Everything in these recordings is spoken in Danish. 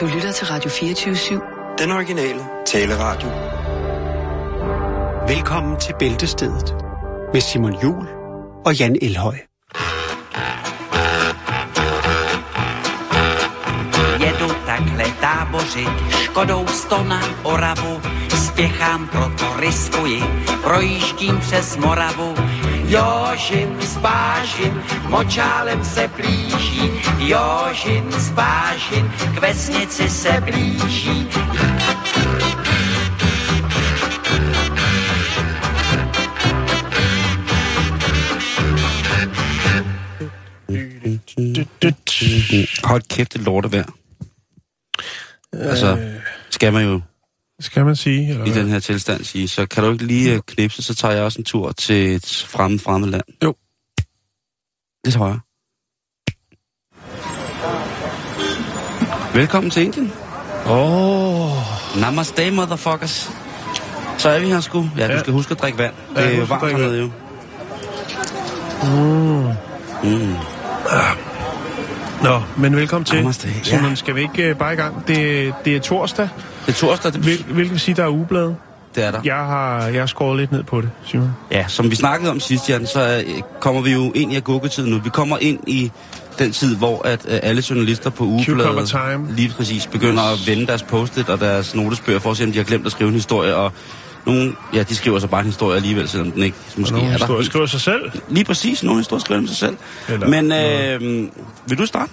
Du lytter til Radio 24-7. Den originale taleradio. Velkommen til Bæltestedet med Simon Jul og Jan Elhøj. Jedu takhle tábořit, škodou sto na Oravu, spěchám, proto riskuji, projíždím přes Moravu. Jožin spážin, močálem se blíží, Jožin spážin, k vesnici se blíží. Hold kæft, det lortevejr. Altså, skal man jo Skal man sige? Eller i den her tilstand sige, så kan du ikke lige øh, knipse, så tager jeg også en tur til et fremmed, fremmed land. Jo. Lidt højere. Velkommen til Indien. Åh, Namaste, motherfuckers. Så er vi her sgu. Ja, du Ja. skal huske at drikke vand. Ja, Det er jo varmt hernede jo. Mm. Nå, men velkommen til. Namaste, ja. Simon, skal vi ikke uh, bare i gang? Det, det er torsdag, Det er torsdag, det, hvil, hvilket vil sige, der er ugeblade. det er der. Jeg har, jeg har skåret lidt ned på det, Simon. Ja, som vi snakkede om sidst, Jan, så øh, kommer vi jo ind i agurketiden nu. Vi kommer ind i den tid, hvor at øh, alle journalister på ugebladet lige præcis begynder at vende deres post og deres notesbøger for at se, om de har glemt at skrive en historie. Og nogle, ja, de skriver så bare en historie alligevel, selvom den ikke måske Nogle er der. historier skriver sig selv. Lige præcis, nogle historier skriver dem sig selv. Eller Men øh, vil du starte?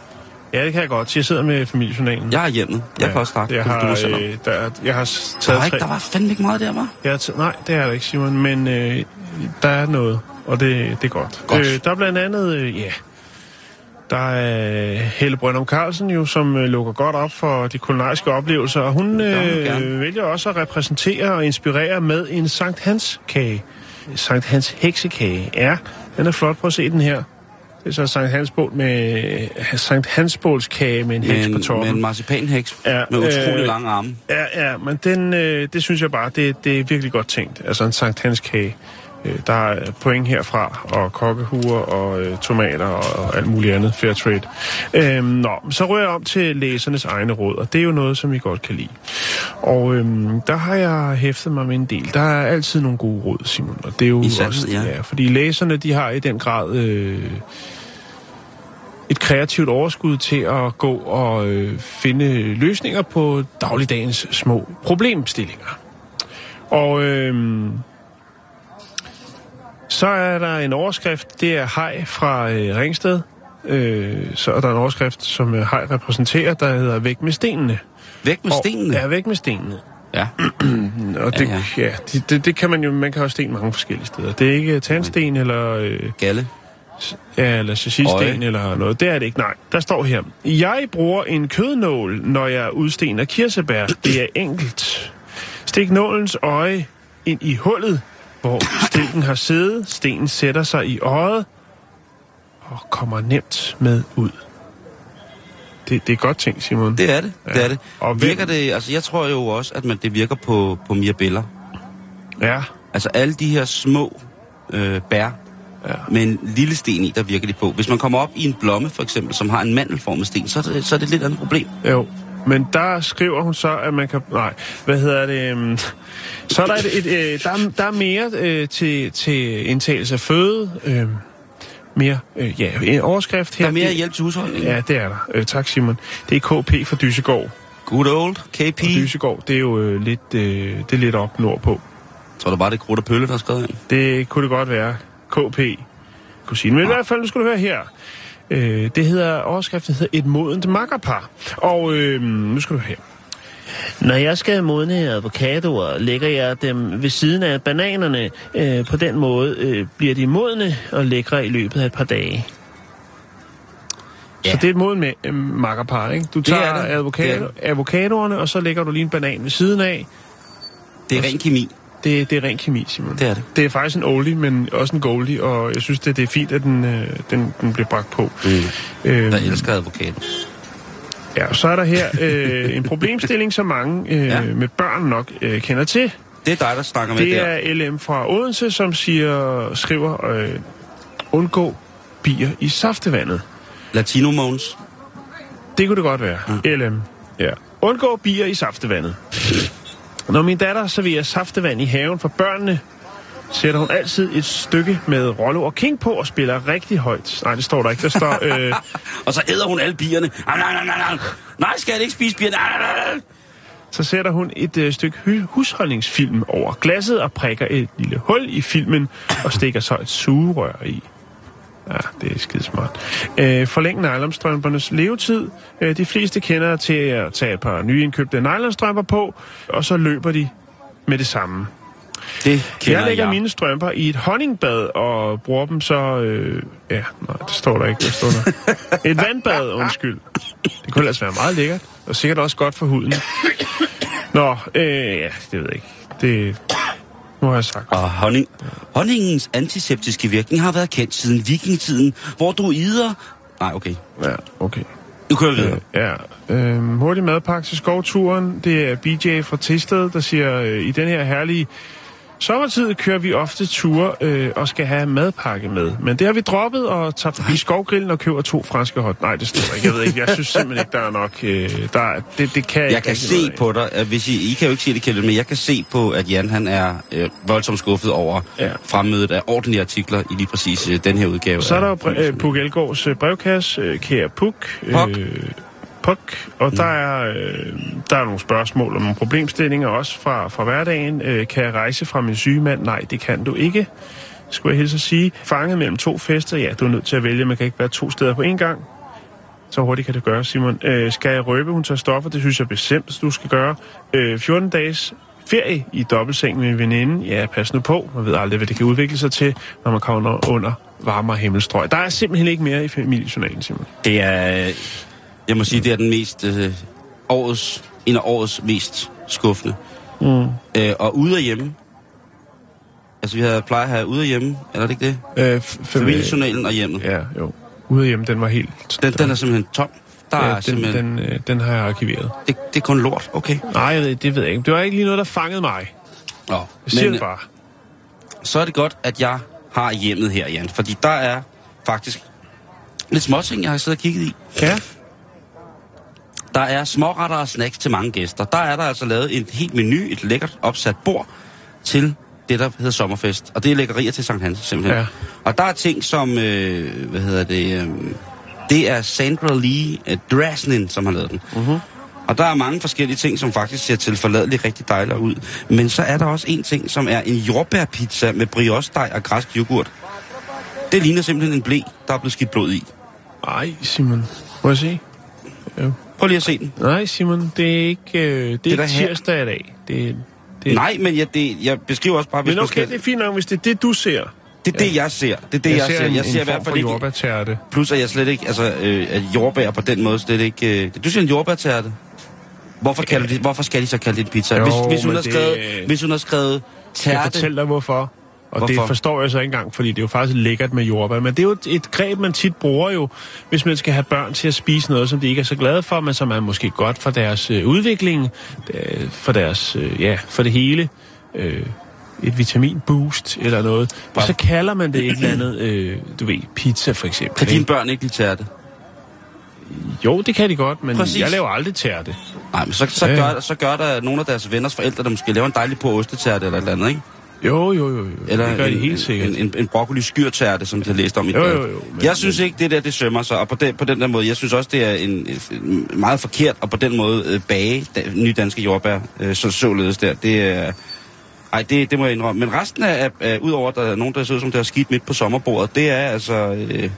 Ja, det kan jeg godt. Jeg sidder med familiejournalen. Jeg er hjemme. Jeg kan også starte. Jeg Du- du har, om. øh, der, jeg har der, taget var ikke, der var fandme ikke meget der, var. Jeg taget, nej, det er der ikke, Simon, men øh, der er noget, og det, det er godt. Godt. Øh, der er blandt andet, øh, ja, der er Helle Brøndum Carlsen jo, som øh, lukker godt op for de kulinariske oplevelser, og hun øh, vælger også at repræsentere og inspirere med en Sankt Hans kage. Sankt Hans heksekage. Ja, den er flot. Prøv at se den her. Så Sankt Hans bål med Sankt Hans bålskage med en heks Med på en, toppen. med en marcipanheks Ja, med utrolig øh, lange arme. Ja, ja, men den, øh, det synes jeg bare, det, det er virkelig godt tænkt. Altså en Sankt Hans kage. Øh, der er point herfra, og kokkehuer, og øh, tomater, og, og alt muligt andet. Fair trade. Øhm, nå, så rører jeg om til læsernes egne råd, og det er jo noget, som vi godt kan lide. Og øhm, der har jeg hæftet mig med en del. Der er altid nogle gode råd, Simon, og det er jo I sandhed, også... ja. ja. fordi læserne, de har i den grad... Øh, et kreativt overskud til at gå og øh, finde løsninger på dagligdagens små problemstillinger. Og øh, så er der en overskrift, det er Hej fra øh, Ringsted. Øh, så er der en overskrift, som øh, Hej repræsenterer, der hedder Væk med stenene. Væk med stenene. Og, ja, væk med stenene. Ja. Og det, Ja, ja, ja. det, det, det kan man jo, man kan jo sten mange forskellige steder. Det er ikke tandsten eller... Øh, Galle. Ja, eller Øje. eller noget. Det er det ikke, nej. Der står her. Jeg bruger en kødnål, når jeg udstener kirsebær. Det er enkelt. Stik nålens øje ind i hullet, hvor stilken har siddet. Stenen sætter sig i øjet og kommer nemt med ud. Det, det er godt ting, Simon. Det er det, ja. det er det. Og hvem- virker det, altså jeg tror jo også, at man, det virker på, på Mirabella. Ja, Altså alle de her små øh, bær Ja. med en lille sten i, der virker de på. Hvis man kommer op i en blomme for eksempel, som har en mandelformet sten, så er det, så er det et lidt andet problem. Jo, men der skriver hun så, at man kan... Nej, hvad hedder det? øhm, Så er der et... et øh, der, er, der er mere øh, til, til indtagelse af føde. Øh, mere, øh, ja, en overskrift her. Der er mere Det- hjælp til husholdningen. Ja, det er der. Øh, tak, Simon. Det er KP for Dysegård. Good old KP. Og Dysegård, det er jo øh, lidt, øh, det er lidt op nordpå. Tror du bare, det er krudt og pølle, der er skrevet ind? Det kunne det godt være. KP. Kusine. Men i hvert fald, nu skal du høre her. Øh, det hedder, overskriften hedder Et modent makkerpar. Og øh, nu skal du høre her. Når jeg skal modne avocadoer, lægger jeg dem ved siden af bananerne. Øh, på den måde øh, bliver de modne og lækre i løbet af et par dage. Ja. Så det er et moden med øh, makkerpar, ikke? Du Det tager er det. avocado, Det er avocadoerne, og så lægger du lige en banan ved siden af. Det er ren kemi. Det, det er ren kemi, Simon. Det er det. Det er faktisk en oldie, men også en goldie, og jeg synes, det, det er fint, at den, øh, den, den bliver bragt på. Mm. Øhm, Der elsker advokat. Ja, og så er der her øh, en problemstilling, som mange øh, Ja. med børn nok øh, kender til. Det er dig, der snakker med Det der. er LM fra Odense, som siger, skriver, øh, undgå bier i saftevandet. Latino Mogens. Det kunne det godt være. Ja. LM. Ja. Undgå bier i saftevandet. Når min datter serverer saftevand i haven for børnene, sætter hun altid et stykke med Rollo og King på og spiller rigtig højt. Nej, det står der ikke. Der står... Øh, Og så æder hun alle bierne. Nej, nej, nej, nej, nej. Skal jeg ikke spise bierne? Nej, nej, nej, så sætter hun et øh, stykke hu- husholdningsfilm over glasset og prikker et lille hul i filmen og stikker så et sugerør i. Ja, det er skidesmart. Øh, forlæng nylonstrømpernes levetid. Øh, de fleste kender til at tage et par nyindkøbte nylonstrømper på, og så løber de med det samme. Det kender Jeg lægger jeg. mine strømper i et honningbad og bruger dem så... Øh, ja, nej, det står der ikke. Det står der. Et vandbad, undskyld. Det kunne ellers være meget lækkert, og sikkert også godt for huden. Nå, øh, ja, det ved jeg ikke. Det jeg have sagt. Og honning, honningens antiseptiske virkning har været kendt siden vikingetiden, hvor druider... Nej, okay. Ja, okay. Nu kører vi videre. Øh, ja. Øh, hurtig madpakke til skovturen. Det er BJ fra Tisted, der siger, øh, i den her herlige sommertid kører vi ofte ture øh, og skal have madpakke med. Men det har vi droppet og tager forbi skovgrillen og køber to franske hot. Nej, det står ikke. Jeg ved ikke. Jeg synes simpelthen ikke, der er nok. Øh, der, er- det, det kan Jeg ikke kan se noget på dig, at hvis I, I kan jo ikke se det, Kjeld, men jeg kan se på, at Jan han er øh, voldsomt skuffet over Ja. fremmødet af ordentlige artikler i lige præcis øh, den her udgave. Så er der jo bre- øh, Puk Elgårds øh, brevkasse, øh, Kære. Puk. Øh, Puk. Og der er, øh, der er nogle spørgsmål og nogle problemstillinger også fra, fra hverdagen. Øh, kan jeg rejse fra min syge mand? Nej, det kan du ikke. Skulle jeg hilse at sige. Fanget mellem to fester? Ja, du er nødt til at vælge. Man kan ikke være to steder på én gang. Så hurtigt kan det gøre, Simon. Øh, skal jeg røbe, hun tager stoffer? Det synes jeg bestemt, du skal gøre. Øh, 14 dages ferie i dobbeltseng med en veninde. Ja, pas nu på. Man ved aldrig, hvad det kan udvikle sig til, når man kommer under varmere himmelstrøg. Der er simpelthen ikke mere i familiejournalen, Simon. Det er, jeg må sige, det er den mest, øh, årets, en af årets mest skuffende. Mm. Øh, og ude og hjemme, altså vi havde plejer at have ude og hjemme, eller er det ikke det? Øh, Familiejournalen og hjemmet. Ja, jo. Ude hjemme, den var helt... Den, den er simpelthen tom. Der ja, er den, simpelthen, den, øh, den har jeg arkiveret. det, det er kun lort, okay. Nej, jeg ved, det ved jeg ikke. Det var ikke lige noget, der fangede mig. Nå, Jeg siger men, det bare. så er det godt, at jeg har hjemmet her, Jan. Fordi der er faktisk lidt småting, jeg har siddet og kigget i. Ja, Der er småretter og snacks til mange gæster. Der er der altså lavet et helt menu, et lækkert opsat bord til det, der hedder sommerfest. Og det er lækkerier til Sankt Hans, simpelthen. Ja. Og der er ting som, øh, hvad hedder det, øh, det er Sandra Lee øh, Drasnin, som har lavet den. Mhm. Og der er mange forskellige ting, som faktisk ser tilforladeligt rigtig dejligt ud. Men så er der også en ting, som er en jordbærpizza med brioche og græsk yoghurt. Det ligner simpelthen en blæ, der er blevet skidt blod i. Ej, Simon. Må jeg se? Jo. Prøv lige at se den. Nej, Simon, det er ikke, øh, det er der ikke her- tirsdag i dag. Det, det, Nej, men jeg, det, jeg beskriver også bare, hvis Men okay, skal... det er fint nok, hvis det er det, du ser. Det er det, jeg ser. Det er det, jeg, ser. en, Jeg ser i en hvert form fald for ikke... jordbærtærte. Plus, at jeg slet ikke... Altså, øh, at jordbær på den måde slet ikke... Øh, du siger en jordbærtærte. Hvorfor, kalder de, hvorfor skal de så kalde det en pizza? Jo, hvis, hvis, hun har det- skrevet, hvis hun har skrevet Skal jeg tærte... fortælle dig, hvorfor? Og Hvorfor? det forstår jeg så ikke engang, fordi det er jo faktisk lækkert med jordbær. Men det er jo et, et greb, man tit bruger jo, hvis man skal have børn til at spise noget, som de ikke er så glade for, men som er måske godt for deres øh, udvikling, øh, for deres, øh, ja, for det hele. Øh, et vitaminboost eller noget. Og så kalder man det et eller andet, øh, du ved, pizza for eksempel. Kan dine børn ikke lide tærte? Jo, det kan de godt, men Præcis. jeg laver aldrig tærte. Nej, men så, så, Ja. gør, så gør der nogle af deres venners forældre, der måske laver en dejlig på ostetærte eller et eller andet, ikke? Jo, jo, jo, jo. Eller det gør de en, helt sikkert. En, en, en broccoli skyrtærte, som de har læst om i Jo, dag. jo, jo, men- Jeg synes ikke, det der, det sømmer sig. Og på den, på den der måde, jeg synes også, det er en, en meget forkert, og på den måde øh, bage da, nye danske jordbær, øh, så således der. Det er... Ej, det, det må jeg indrømme. Men resten af, af, af udover at der er nogen, der ser ud som, der har skidt midt på sommerbordet, det er altså... Øh,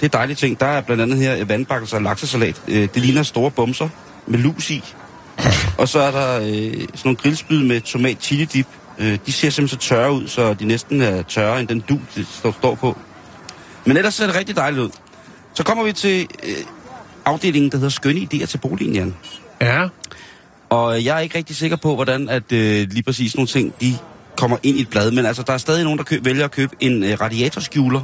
det er dejlige ting. Der er blandt andet her vandbakkelse og laksesalat. Øh, det ligner store bumser med lus i. Og så er der øh, sådan nogle grillspyd med tomat chili dip. Øh, de ser simpelthen så tørre ud, så de næsten er tørre end den du, det står, står på. Men ellers ser det rigtig dejligt ud. Så kommer vi til øh, afdelingen, der hedder Skønne Idéer til boligen, Jan. Ja, Og jeg er ikke rigtig sikker på, hvordan at øh, lige præcis nogle ting, de kommer ind i et blad. Men altså, der er stadig nogen, der køb, vælger at købe en øh, radiatorskjuler.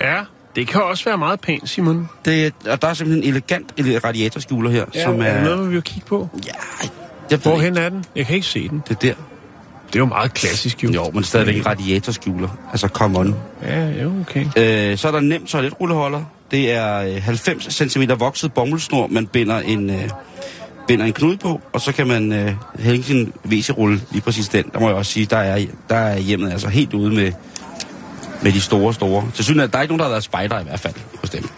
ja. Det kan også være meget pænt, Simon. Det, og der er simpelthen en elegant ele- radiatorskjuler her, Ja, som er det noget, vi vil kigge på? Ja, jeg Hvorhen ikke. er den? Jeg kan ikke se den. Det er der. Det er jo meget klassisk, jo. Jo, men stadigvæk en radiatorskjuler. Altså, come on. Ja, jo, okay. Øh, så er der en nem toiletrulleholder. Det er øh, 90 cm vokset bomuldsnor, man binder en, øh, binder en knude på, og så kan man øh, hænge sin WC-rulle lige præcis den. Der må jeg også sige, der er, der er hjemmet altså helt ude med, med de store, store. Til synes, at der er ikke nogen, der har været spejder i hvert fald hos dem.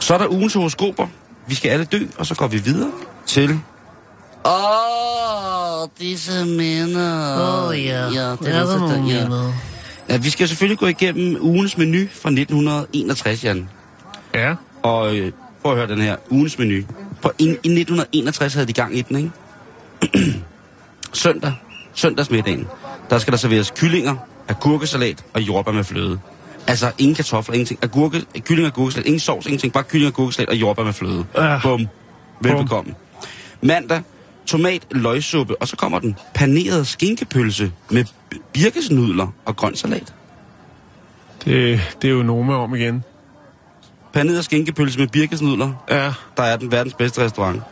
Så er der ugens horoskoper. Vi skal alle dø, og så går vi videre til... Åh, oh, disse minder. Åh oh, ja, ja, det er der nogle ja. minder. ja, vi skal selvfølgelig gå igennem ugens menu fra 1961, Jan. Ja. Og øh, prøv at høre den her ugens menu. På, i, I 1961 havde de gang i den, ikke? Søndag, søndagsmiddagen, der skal der serveres kyllinger, agurkesalat og jordbær med fløde. Altså ingen kartofler, ingenting. Agurke, kylling og agurkesalat, ingen sovs, ingenting. Bare kylling og agurkesalat og jordbær med fløde. Ja. Bum. Velbekomme. Mandag, tomat, løgsuppe, og så kommer den panerede skinkepølse med birkesnudler og grøn salat. Det, det er jo Noma om igen. Paneret skinkepølse med birkesnudler, Ja. der er den verdens bedste restaurant.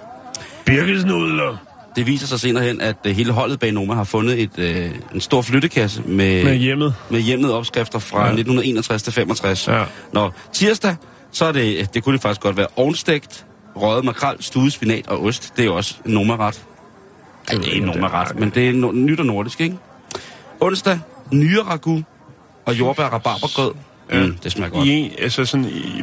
Birkesnudler. Det viser sig senere hen, at uh, hele holdet bag Noma har fundet et, uh, en stor flyttekasse med, Med hjemmet. med hjemmet opskrifter fra Ja. ja. 1961 til 65. Ja. Når tirsdag, så er det, det kunne det faktisk godt være ovnstegt, røget makrel, stuet spinat og ost. Det er også en Noma-ret. Ja, det er en det er Noma-ret, ret. men det er no, nyt og nordisk, ikke? Onsdag, nyre ragu og jordbær rabarbergrød. Ja. Mm, det smager godt. I, en, altså sådan i,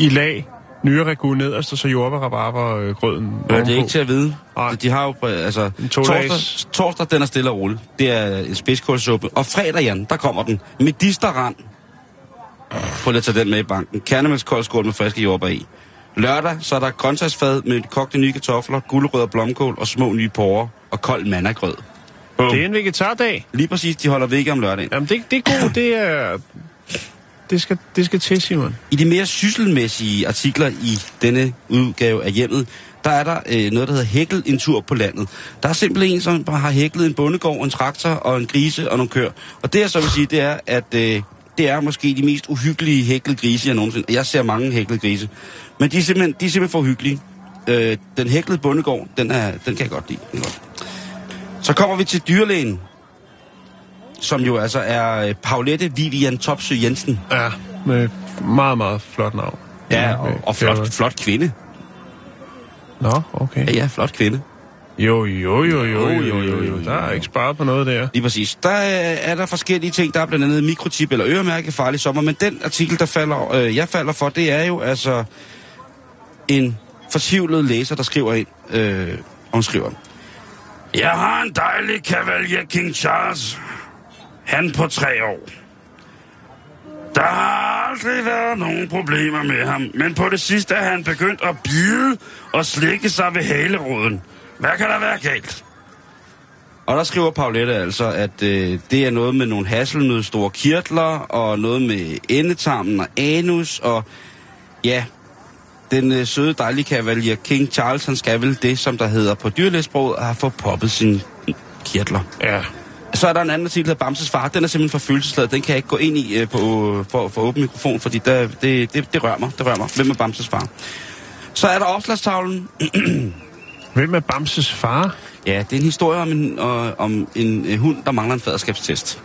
i lag. Nyreregul nederst, og så jordbær, rabarber, øh, grøden. Ja, det er ikke til at vide. Nej. De har jo, altså, torsdag, torsdag, den er stille og rolig. Det er en spidskålsuppe. Og fredag, Jan, der kommer den. Medisterrand. Prøv lige at tage den med i banken. Kernemælskålskål med friske jordbær i. Lørdag, så er der grøntsagsfad med kogte nye kartofler, gulerødder, blomkål og små nye porrer og kold mandagrød. Bum. Det er en vegetardag. Lige præcis, de holder væk om lørdagen. Jamen, det, det er godt. Det er... Det skal, det skal til, Simon. I de mere sysselmæssige artikler i denne udgave af hjemmet, der er der øh, noget, der hedder hæklet en tur på landet. Der er simpelthen en, som bare har hæklet en bondegård, en traktor og en grise og nogle køer. Og det jeg så vil sige, det er, at øh, det er måske de mest uhyggelige hæklede grise, jeg nogensinde... Jeg ser mange hæklede grise. Men de er simpelthen, de er simpelthen for uhyggelige. Øh, den hæklede bondegård, den, er, den kan jeg godt lide. Den godt. Så kommer vi til dyrlægen, som jo altså er øh, Paulette Vivian Topsø Jensen. Ja, med meget, meget flot navn. Ja, og, og flot, flot kvinde. Nå, okay. Ja, ja, flot kvinde. Jo, jo, jo, jo, jo, jo, jo. Der er ikke sparet på noget der. Lige præcis. Der er, er der forskellige ting. Der er blandt andet mikrotip eller øremærke farlig sommer. Men den artikel, der falder, øh, jeg falder for, det er jo altså en fortvivlet læser, der skriver ind. Øh, og hun skriver. Jeg har en dejlig kavalier King Charles. Han på tre år. Der har aldrig været nogen problemer med ham, men på det sidste er han begyndt at bide og slikke sig ved haleroden. Hvad kan der være galt? Og der skriver Paulette altså, at øh, det er noget med nogle hasselnød store kirtler, og noget med endetarmen og anus, og ja, den øh, søde, dejlige kavalier King Charles, han skal vel det, som der hedder på dyrlægesproget, have fået poppet sine kirtler. Ja. Så er der en anden artikel, der hedder Bamses far. Den er simpelthen for følelsesladet. Den kan jeg ikke gå ind i øh, på, for, for åben mikrofon, fordi der, det, det, det rører mig. Det rører mig. Hvem er Bamses far? Så er der opslagstavlen. Hvem er Bamses far? Ja, det er en historie om en, øh, om en øh, hund, der mangler en faderskabstest.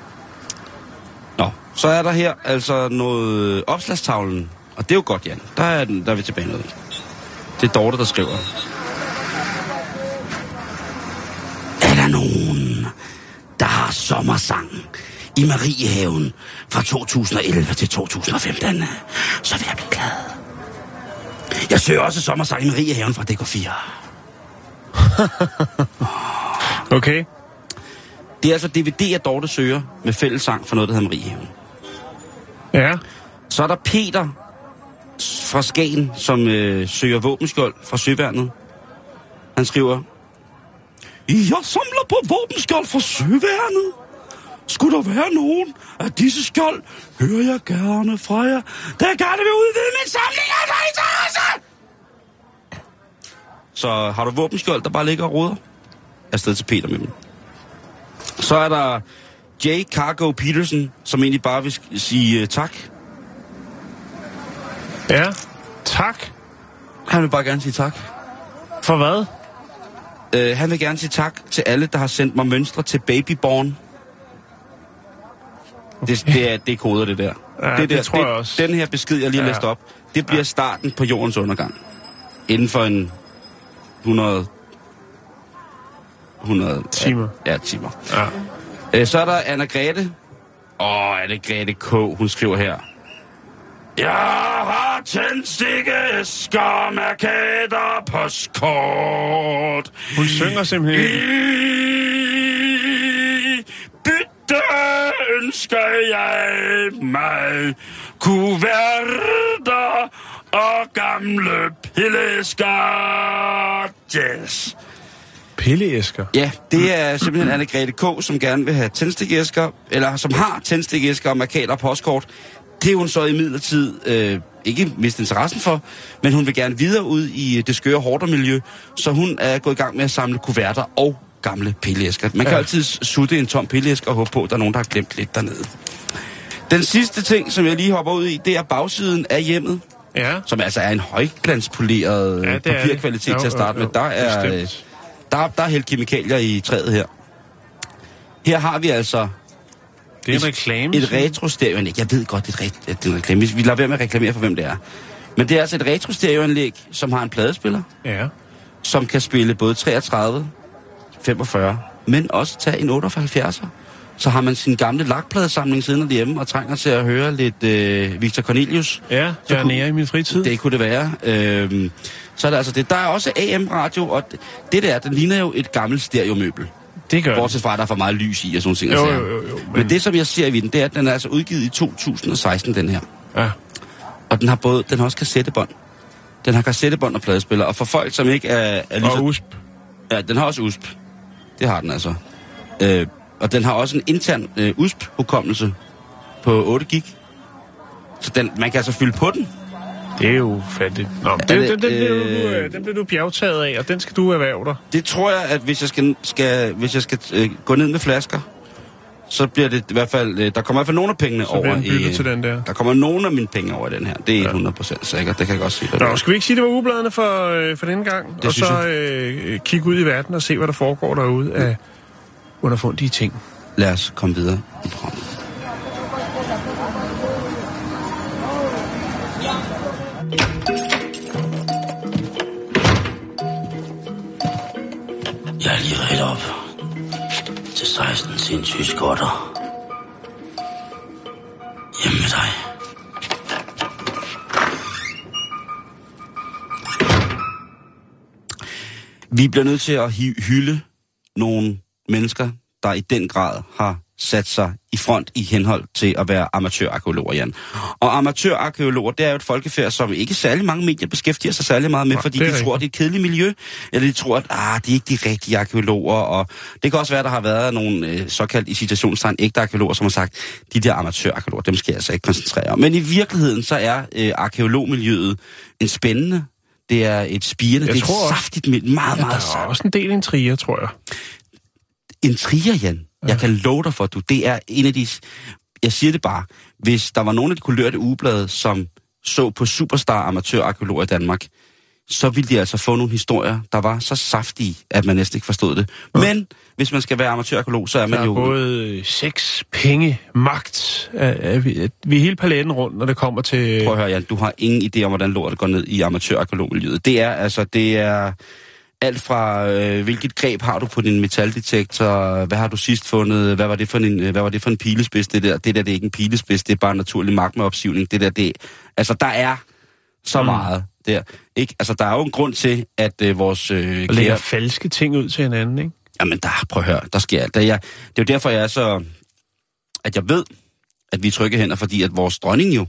Nå, så er der her altså noget øh, opslagstavlen. Og det er jo godt, Jan. Der er, den, der er vi tilbage noget. Det er Dorte, der skriver. Er der nogen, der har sommersang i Mariehaven fra 2011 til 2015, så vil jeg blive glad. Jeg søger også sommersang i Mariehaven fra DK4. Okay. Det er altså DVD af Dorte Søger med fællessang for noget, der hedder Mariehaven. Ja. Så er der Peter fra Skagen, som øh, søger våbenskjold fra Søværnet. Han skriver, Jeg samler på våbenskjold fra Søværnet. Skulle der være nogen af disse skjold, hører jeg gerne fra jer. Der gerne vil udvide min samling af interesse. Så har du våbenskjold, der bare ligger og roder? Afsted til Peter med dem. Så er der J. Cargo Peterson, som egentlig bare vil sige uh, tak. Ja. Tak. Han vil bare gerne sige tak. For hvad? Uh, han vil gerne sige tak til alle, der har sendt mig mønstre til Babyborn. Det, det, er, det er koder, det der. Ja, det, det der, tror jeg også. Den her besked, jeg lige Ja. læst op, det bliver starten på jordens undergang. Inden for en 100... 100 Timer. Ja, ja timer. Ja. Øh, så er der Anna Grete. Åh, Anna Grete K. Hun skriver her. Jeg har tændstikkæsker, markader, postkort. Hun synger simpelthen. I bytte ønsker jeg mig kuverter og gamle pillesker. Yes. Pilleæsker. Ja, det er simpelthen anne Grete K., som gerne vil have tændstikæsker, eller som har tændstikæsker og markader og postkort. Det er hun så i midlertid øh, ikke mistet interessen for, men hun vil gerne videre ud i det skøre hårdermiljø, så hun er gået i gang med at samle kuverter og gamle pilleæsker. Man kan Ja. altid sutte en tom pilleæske og håbe på, at der er nogen, der har glemt lidt dernede. Den sidste ting, som jeg lige hopper ud i, det er bagsiden af hjemmet, Ja. som altså er en højglanspoleret Ja, papirkvalitet Jo, til at jo, starte med. jo, Der er, øh, bestemt. der, der er helt kemikalier i træet her. Her har vi altså Det er en et- reklame. et retro-stereoanlæg. Jeg ved godt, det er, et, det er en reklame. Vi- Vi lader være med at reklamere for, hvem det er. Men det er altså et retro-stereoanlæg, som har en pladespiller, Ja. som kan spille både 33, 45, men også tage en 78'er. Så har man sin gamle lakpladesamling siddende hjemme og trænger til at høre lidt øh, Victor Cornelius. Ja, jeg er nære i min fritid. Det kunne det være. Øhm, så er der altså det. Der er også AM-radio, og det, det der, den ligner jo et gammelt stereomøbel. det gør Bortset fra, at der er for meget lys i og sådan ting. og Jo, jo, jo, jo, Men... men- men det, som jeg ser i den, det er, at den er altså udgivet i 2016, den her. Ja. Og den har både, den har også kassettebånd. Den har kassettebånd og pladespiller. Og for folk, som ikke er, er lige Og så... USP. Ja, den har også USP. Det har den altså. Øh, og den har også en intern øh, USP-hukommelse på 8 gig. Så den, man kan altså fylde på den. Det er jo fattigt. Nå, den, det, den, den, bliver du, øh, øh, den bliver du bjergtaget af, og den skal du erhverve dig. Det tror jeg, at hvis jeg skal, skal, hvis jeg skal øh, gå ned med flasker, så bliver det i hvert fald... Øh, der kommer i hvert fald nogle af pengene Så over den i... til den der. Der kommer nogle af mine penge over i den her. Det er ja. 100% sikkert, det kan jeg godt sige. Nå, skal vi ikke sige, det var ugebladene for, øh, for denne gang? Det og så øh, kigge ud i verden og se, hvad der foregår derude af underfundige ting. Lad os komme videre i programmet. Jeg er lige ret op til 16 sindssyge skotter. Hjemme med dig. Vi bliver nødt til at hy- hylde nogle mennesker, der i den grad har sat sig i front i henhold til at være amatørarkeologer, Jan. Og amatørarkeologer, det er jo et folkefærd, som ikke særlig mange medier beskæftiger sig særlig meget med, Nej, fordi det de er tror, det er et kedeligt miljø, eller de tror, at ah, de er ikke de rigtige arkeologer, og det kan også være, at der har været nogle øh, såkaldt i citationstegn ægte arkeologer, som har sagt, de der amatørarkeologer, dem skal jeg altså ikke koncentrere om. Men i virkeligheden, så er øh, arkeologmiljøet en spændende, det er et spirende, Jeg det er tror et saftigt, miljø, meget, Ja, meget der er også en del intriger, tror jeg. En trier, Jan. Jeg kan love dig for, du. Det er en af de... Jeg siger det bare. Hvis der var nogen af de kulørte ugeblade, som så på superstar amatørarkeologer i Danmark, så ville de altså få nogle historier, der var så saftige, at man næsten ikke forstod det. Men hvis man skal være amatørarkeolog, så er man Der er jo... både øh, sex, penge, magt. Vi, vi er hele paletten rundt, når det kommer til... Prøv at høre, Jan, du har ingen idé om, hvordan lortet går ned i amatørarkeologmiljøet. Det er altså, det er alt fra, øh, hvilket greb har du på din metaldetektor, hvad har du sidst fundet, hvad var det for en, øh, hvad var det for en pilespids, det der, det der, det er ikke en pilespids, det er bare naturlig magmaopsivning, det der, det, altså der er så mm. meget der, ikke? Altså der er jo en grund til, at øh, vores øh, og lægger falske ting ud til hinanden, ikke? jamen der, prøv at høre, der sker alt. Det er, jeg, det er jo derfor, jeg er så, at jeg ved, at vi er trygge hænder, fordi at vores dronning jo,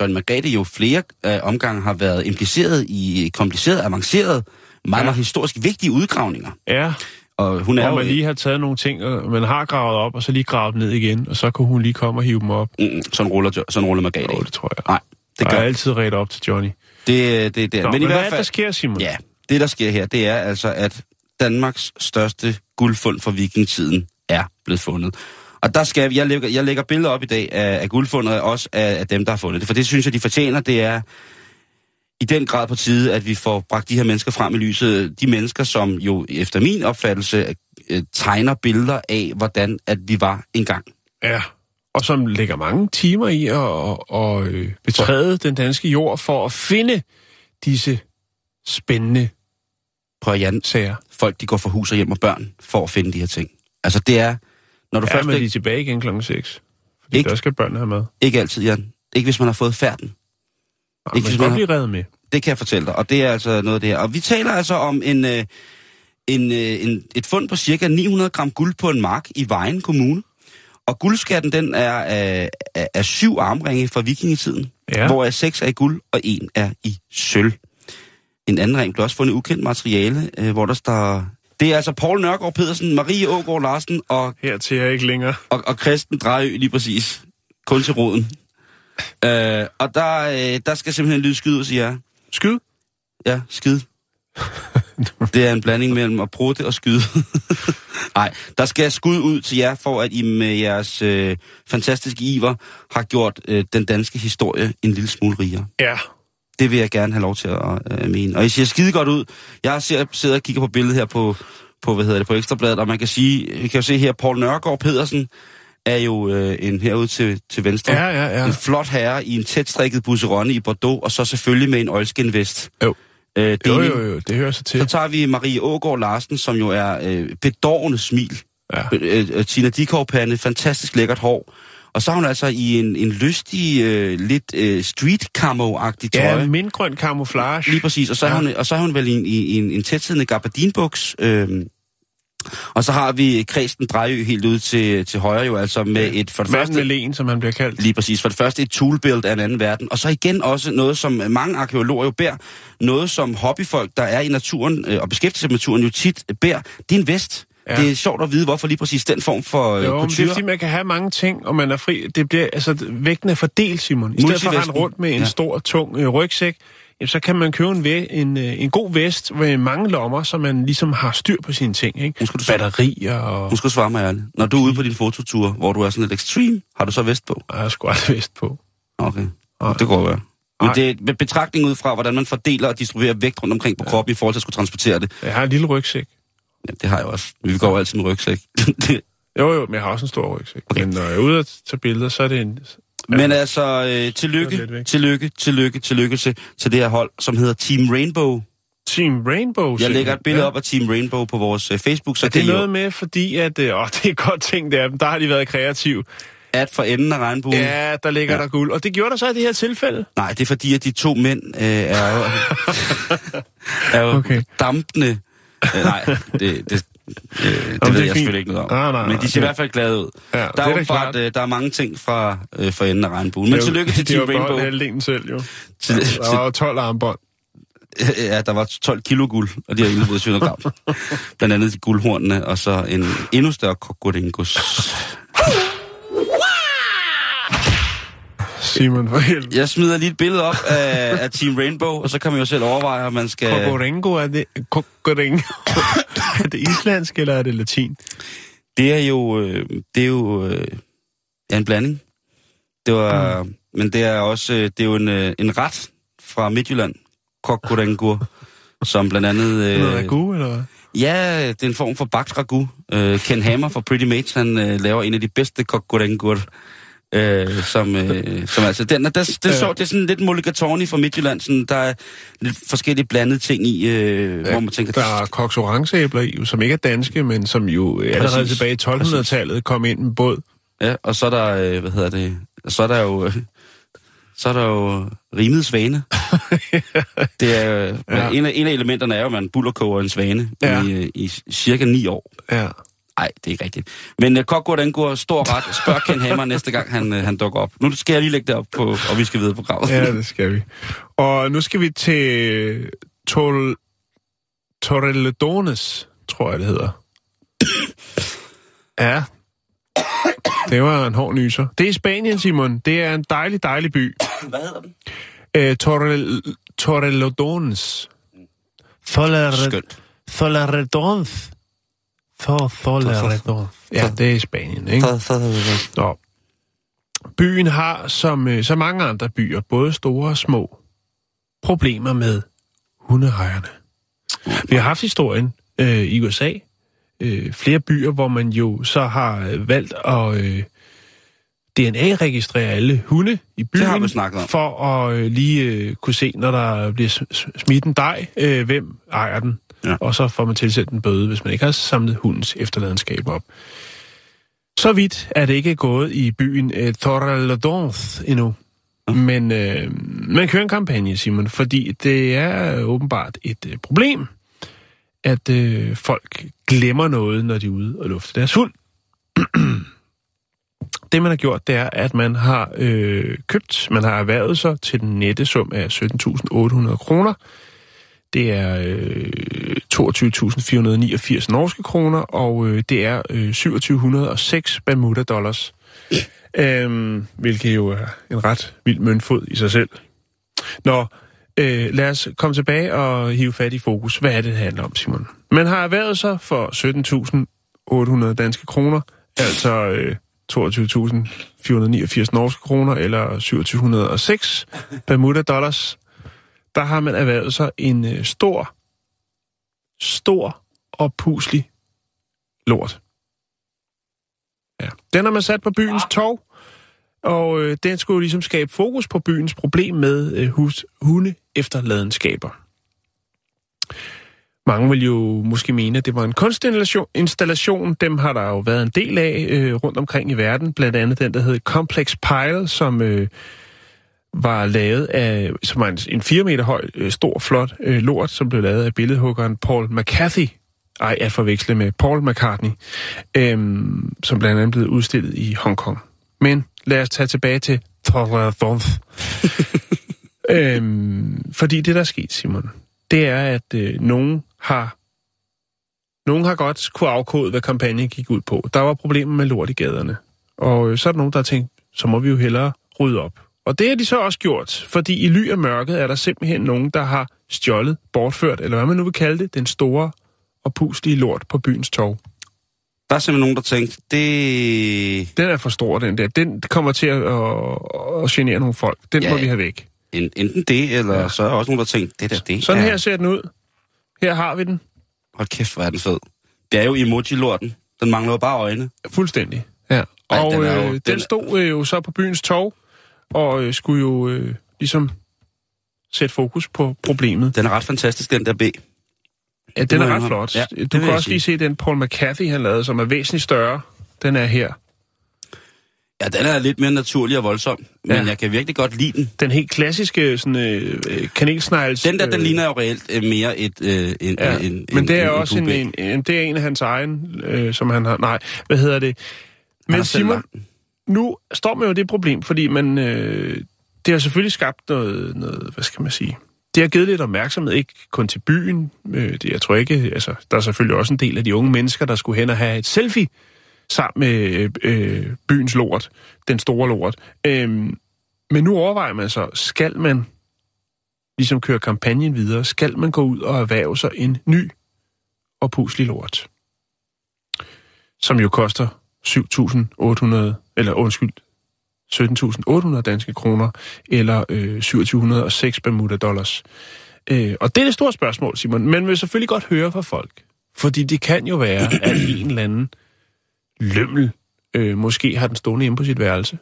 John Margrethe jo flere øh, omgange har været impliceret i komplicerede, avancerede, meget, Ja. meget historisk vigtige udgravninger. Ja, Og hun er hvor jo... man lige har taget nogle ting, og man har gravet op, og så lige gravet ned igen, og så kunne hun lige komme og hive dem op. Mm, sådan ruller, Jo- sådan ruller Margrethe Jo, det tror jeg. Nej, det gør er altid ret op til Johnny. det, det, det Nå, men, men, i hvad hvert er det, der fald, sker, Simon? ja, det der sker her, det er altså, at Danmarks største guldfund fra vikingtiden er blevet fundet. Og der skal jeg lægger, jeg lægger billeder op i dag af, af guldfundet, og også af, af dem, der har fundet det. For det synes jeg, de fortjener. Det er i den grad på tide, at vi får bragt de her mennesker frem i lyset. De mennesker, som jo efter min opfattelse øh, tegner billeder af, hvordan at vi var engang. Ja, og som lægger mange timer i at og, og, øh, betræde den danske jord for at finde disse spændende Prøv at Jan, sager. folk de går fra hus og hjem og børn for at finde de her ting. Altså det er, når du Ja, først men de er tilbage igen klokken 6. Fordi Ikke? der skal børnene have mad. ikke altid, Jan. Ikke hvis man har fået færden. Ja, Ikke man man godt blive reddet med. Det kan jeg fortælle dig, og det er altså noget af det her. Og vi taler altså om en, øh, en, øh, en, et fund på cirka 900 gram guld på en mark i Vejen Kommune. Og guldskatten, den er af, af, af syv armringe fra vikingetiden, Ja. hvor seks er i guld, og en er i sølv. En anden ring blev også fundet ukendt materiale, øh, hvor der står... Det er altså Paul Nørgaard Pedersen, Marie Ågaard Larsen og, Her til jeg ikke længere. og, og Kristen Drejø lige præcis. Kun til roden. Øh, og der, øh, der skal simpelthen lyde skyde, siger jeg. Skyd. Ja, skid. Det er en blanding mellem at prutte og skyde. Nej, der skal skud ud til jer, for at I med jeres øh, fantastiske iver har gjort øh, den danske historie en lille smule rigere. Ja. Det vil jeg gerne have lov til at øh, mene. Og I ser skide godt ud. Jeg ser, sidder og kigger på billedet her på, på, hvad hedder det, på Ekstrabladet, og man kan sige, vi kan jo se her, Paul Nørgaard Pedersen er jo øh, en herude til, til venstre. Ja, ja, ja. En flot herre i en tætstrikket busseronne i Bordeaux, og så selvfølgelig med en oilskin-vest. Jo. Øh, Jo, deling. jo, jo, det hører sig til. Så tager vi Marie Ågaard Larsen, som jo er øh, bedårende smil. Ja. Øh, øh, Tina Dikov-pande, fantastisk lækkert hår. Og så er hun altså i en, en lystig, øh, lidt øh, street camo-agtig tøj. Ja, mindgrøn camouflage. Lige præcis. Og så Ja. hun, og så er hun vel i, en- i, en, en tætsiddende gabardinbuks. Øh, og så har vi Kristen Drejø helt ude til, til højre jo, altså med et for det Manden første... med len, som han bliver kaldt. Lige præcis. For det første et toolbuild af en anden verden. Og så igen også noget, som mange arkeologer jo bærer. Noget, som hobbyfolk, der er i naturen øh, og beskæftiger sig med naturen, jo tit bærer. Det er en vest. Ja. Det er sjovt at vide, hvorfor lige præcis den form for øh, Jo, men det er kultur. fordi, man kan have mange ting, og man er fri. Det bliver, altså, vægten er fordelt, Simon. I stedet for at rende rundt med en Ja. stor, tung øh, rygsæk, så kan man købe en, væ- en, øh, en god vest med mange lommer, så man ligesom har styr på sine ting. Ikke? Nu skal du Batterier og... Nu skal du svare mig ærligt. Når du er ude på din fototur, hvor du er sådan lidt extreme, har du så vest på? Jeg har sgu aldrig vest på. Okay, Nej. det går være. Men det er med betragtning ud fra, hvordan man fordeler og distribuerer vægt rundt omkring på kroppen i forhold til at skulle transportere det. Jeg har en lille rygsæk. Ja, det har jeg også. Vi går jo altid med rygsæk. Det- Jo, jo, men jeg har også en stor rygsæk. Okay. Men når jeg er ude at tage billeder, så er det en... Men altså, øh, tillykke, tillykke, tillykke, tillykke til, til det her hold, som hedder Team Rainbow. Team Rainbow. Jeg lægger et billede ja. op af Team Rainbow på vores øh, Facebook, så Er det noget jo med, fordi at... Øh, åh, det er godt ting, der. Der har de været kreative. at for enden af regnbuen. Ja, der ligger Ja. der guld. Og det gjorde der så i det her tilfælde. Nej, det er fordi, at de to mænd øh, er jo, er jo okay. dampende. Øh, nej, det, det, øh, det ved er jeg fint. selvfølgelig ikke noget om. Nej, nej, Men de ser i det- hvert fald glade ud. Ja, der, det er er åbenbart, øh, der er mange ting fra øh, for enden af regnbuen. Men Det tillykke til det Team jo beholdt Rainbow. halvdelen selv, jo. Til, Der til, var jo 12 armbånd. ja, der var 12 kilo guld, og de har indlevet 700 gram. Blandt andet de guldhornene, og så en endnu større kokodingus. Simon, for helvede. Jeg smider lige et billede op af, af Team Rainbow, og så kan man jo selv overveje, om man skal... Kokoringo, er det... Kokoringo. er det islandsk, eller er det latin? Det er jo, øh, det er jo øh, ja, en blanding. Det var, mm. Men det er også øh, det er jo en, øh, en ret fra Midtjylland, kokorengur, som blandt andet... Øh, Noget Øh, ragu, eller hvad? ja, det er en form for bagt ragu. Øh, Ken Hammer fra Pretty Mates, han øh, laver en af de bedste kokorengur. Øh, som, øh, som altså, den, er- der, det, er sjovt, det er sådan lidt mulligatawny fra Midtjylland, sådan, der er lidt forskellige blandede ting i, øh, hvor man tænker, Der er koks orangeæbler i, som ikke er danske, men som jo allerede Præcis. tilbage i 1200-tallet kom ind med båd. Ja, og så er der, øh, hvad hedder det, så er der jo, øh, så er der jo rimet svane. det er, øh, Ja. ja. en, af, en af elementerne er jo, at man bullerkoger en svane Ja. ja. i, øh, i cirka ni år. Ja. Nej, det er ikke rigtigt. Men uh, Kokgur, den går stor ret. Spørg Ken Hammer næste gang, han, uh, han dukker op. Nu skal jeg lige lægge det op på, og vi skal videre på gravet. ja, det skal vi. Og nu skal vi til Tol... Torrelodones, tror jeg, det hedder. Ja. Det var en hård nyser. Det er Spanien, Simon. Det er en dejlig, dejlig by. Hvad hedder den? Øh, Torrel, Torrelodones. Skønt. Toleredons. Toleredons. Ja, det er i Spanien, ikke? Nå. Byen har, som øh, så mange andre byer, både store og små, problemer med hundeejerne. Vi har haft historien øh, i USA. Øh, flere byer, hvor man jo så har øh, valgt at øh, DNA-registrere alle hunde i byen. Det har vi snakket om. For at øh, lige øh, kunne se, når der bliver s- s- smidt en dej, øh, hvem ejer den. Ja. Og så får man tilsendt en bøde, hvis man ikke har samlet hundens efterladenskab op. Så vidt er det ikke gået i byen eh, Torrelodones endnu. Men øh, man kører en kampagne, Simon, fordi det er åbenbart et øh, problem, at øh, folk glemmer noget, når de er ude og lufte deres hund. det, man har gjort, det er, at man har øh, købt, man har erhvervet sig til den nette sum af 17.800 kroner. Det er øh, 22.489 norske kroner, og øh, det er øh, 2706 Bermuda dollars. Øhm, hvilket jo er en ret vild møntfod i sig selv. Nå, øh, lad os komme tilbage og hive fat i fokus. Hvad er det, det handler om, Simon? Man har erhvervet sig for 17.800 danske kroner, altså øh, 22.489 norske kroner, eller 2706 Bermuda dollars. Der har man erhvervet sig en øh, stor, stor og puslig lort. Ja. Den har man sat på byens tog, og øh, den skulle jo ligesom skabe fokus på byens problem med øh, hus, hunde efterladenskaber. Mange vil jo måske mene, at det var en kunstinstallation. Installation. Dem har der jo været en del af øh, rundt omkring i verden. Blandt andet den, der hedder Complex Pile, som øh, var lavet af, som var en, en 4 meter høj, øh, stor, flot øh, lort, som blev lavet af billedhuggeren Paul McCarthy. Ej, at forveksle med Paul McCartney, øhm, som blandt andet blev udstillet i Hongkong. Men lad os tage tilbage til Thorvaldonth. øhm, fordi det, der er sket, Simon, det er, at øh, nogen har nogen har godt kunne afkode, hvad kampagnen gik ud på. Der var problemer med lort i gaderne. Og øh, så er der nogen, der har tænkt, så må vi jo hellere rydde op. Og det har de så også gjort, fordi i ly af mørket er der simpelthen nogen, der har stjålet, bortført, eller hvad man nu vil kalde det, den store og puslige lort på byens tog. Der er simpelthen nogen, der tænkte, det... Den er for stor, den der. Den kommer til at, at, at genere nogle folk. Den Ja, ja, må vi have væk. En, enten det, eller ja. så er der også nogen, der tænkte, det der, det Sådan er... her ser den ud. Her har vi den. Hold kæft, hvor er den fed. Det er jo emoji-lorten. Den mangler jo bare øjne. Fuldstændig. Ja. Ej, og den er jo- øh, den den stod øh, jo så på byens tog, og øh, skulle jo øh, ligesom sætte fokus på problemet. Den er ret fantastisk, den der B. Ja, den er ret flot. Ja, du kan også lige se den Paul McCarthy, han lavede, som er væsentligt større. Den er her. Ja, den er lidt mere naturlig og voldsom, men Ja. jeg kan virkelig godt lide den. Den helt klassiske sådan, øh, øh, kanelsnegls... Den der, den øh, ligner jo reelt øh, mere et... Øh, en, Ja, en, men det er en, også en, en, en, det er en af hans egen, øh, som han har... Nej, hvad hedder det? Men Simon, den nu står man jo det problem, fordi man, øh, det har selvfølgelig skabt noget, noget, hvad skal man sige, det har givet lidt opmærksomhed, ikke kun til byen. Øh, det, jeg tror ikke, altså, der er selvfølgelig også en del af de unge mennesker, der skulle hen og have et selfie sammen med øh, byens lort, den store lort. Øh, men nu overvejer man så, skal man ligesom køre kampagnen videre, skal man gå ud og erhverve sig en ny og puslig lort, som jo koster 7.800, eller undskyld, 17.800 danske kroner, eller øh, 2706 Bermuda dollars. Øh, og det er det store spørgsmål, Simon. Men vil selvfølgelig godt høre fra folk. Fordi det kan jo være, at en eller anden lømmel øh, måske har den stående hjemme på sit værelse,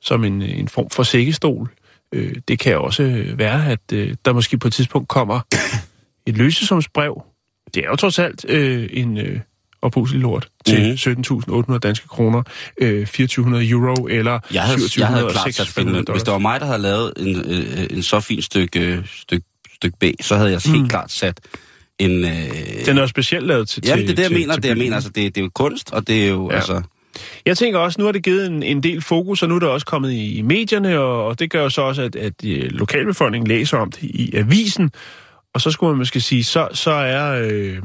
som en, en form for sækkestol. Øh, det kan også være, at øh, der måske på et tidspunkt kommer et løsesumsbrev. Det er jo trods alt øh, en øh, oppuslig lort til Mhm. 17.800 danske kroner, øh, 2400 euro eller Jeg havde, jeg havde klart 2706 sat filmen. Hvis det var mig, der havde lavet en, øh, en så fin stykke, stykke, stykke B, så havde jeg helt Mm. klart sat en... Øh, Den er jo specielt lavet til Jamen, det er det, jeg til, mener. til det, jeg mener, altså, det, det er jo kunst, og det er jo, Ja. ja. altså... Jeg tænker også, nu har det givet en, en del fokus, og nu er det også kommet i, i medierne, og, og det gør jo så også, at, at øh, lokalbefolkningen læser om det i avisen. Og så skulle man måske sige, så, så, er, øh,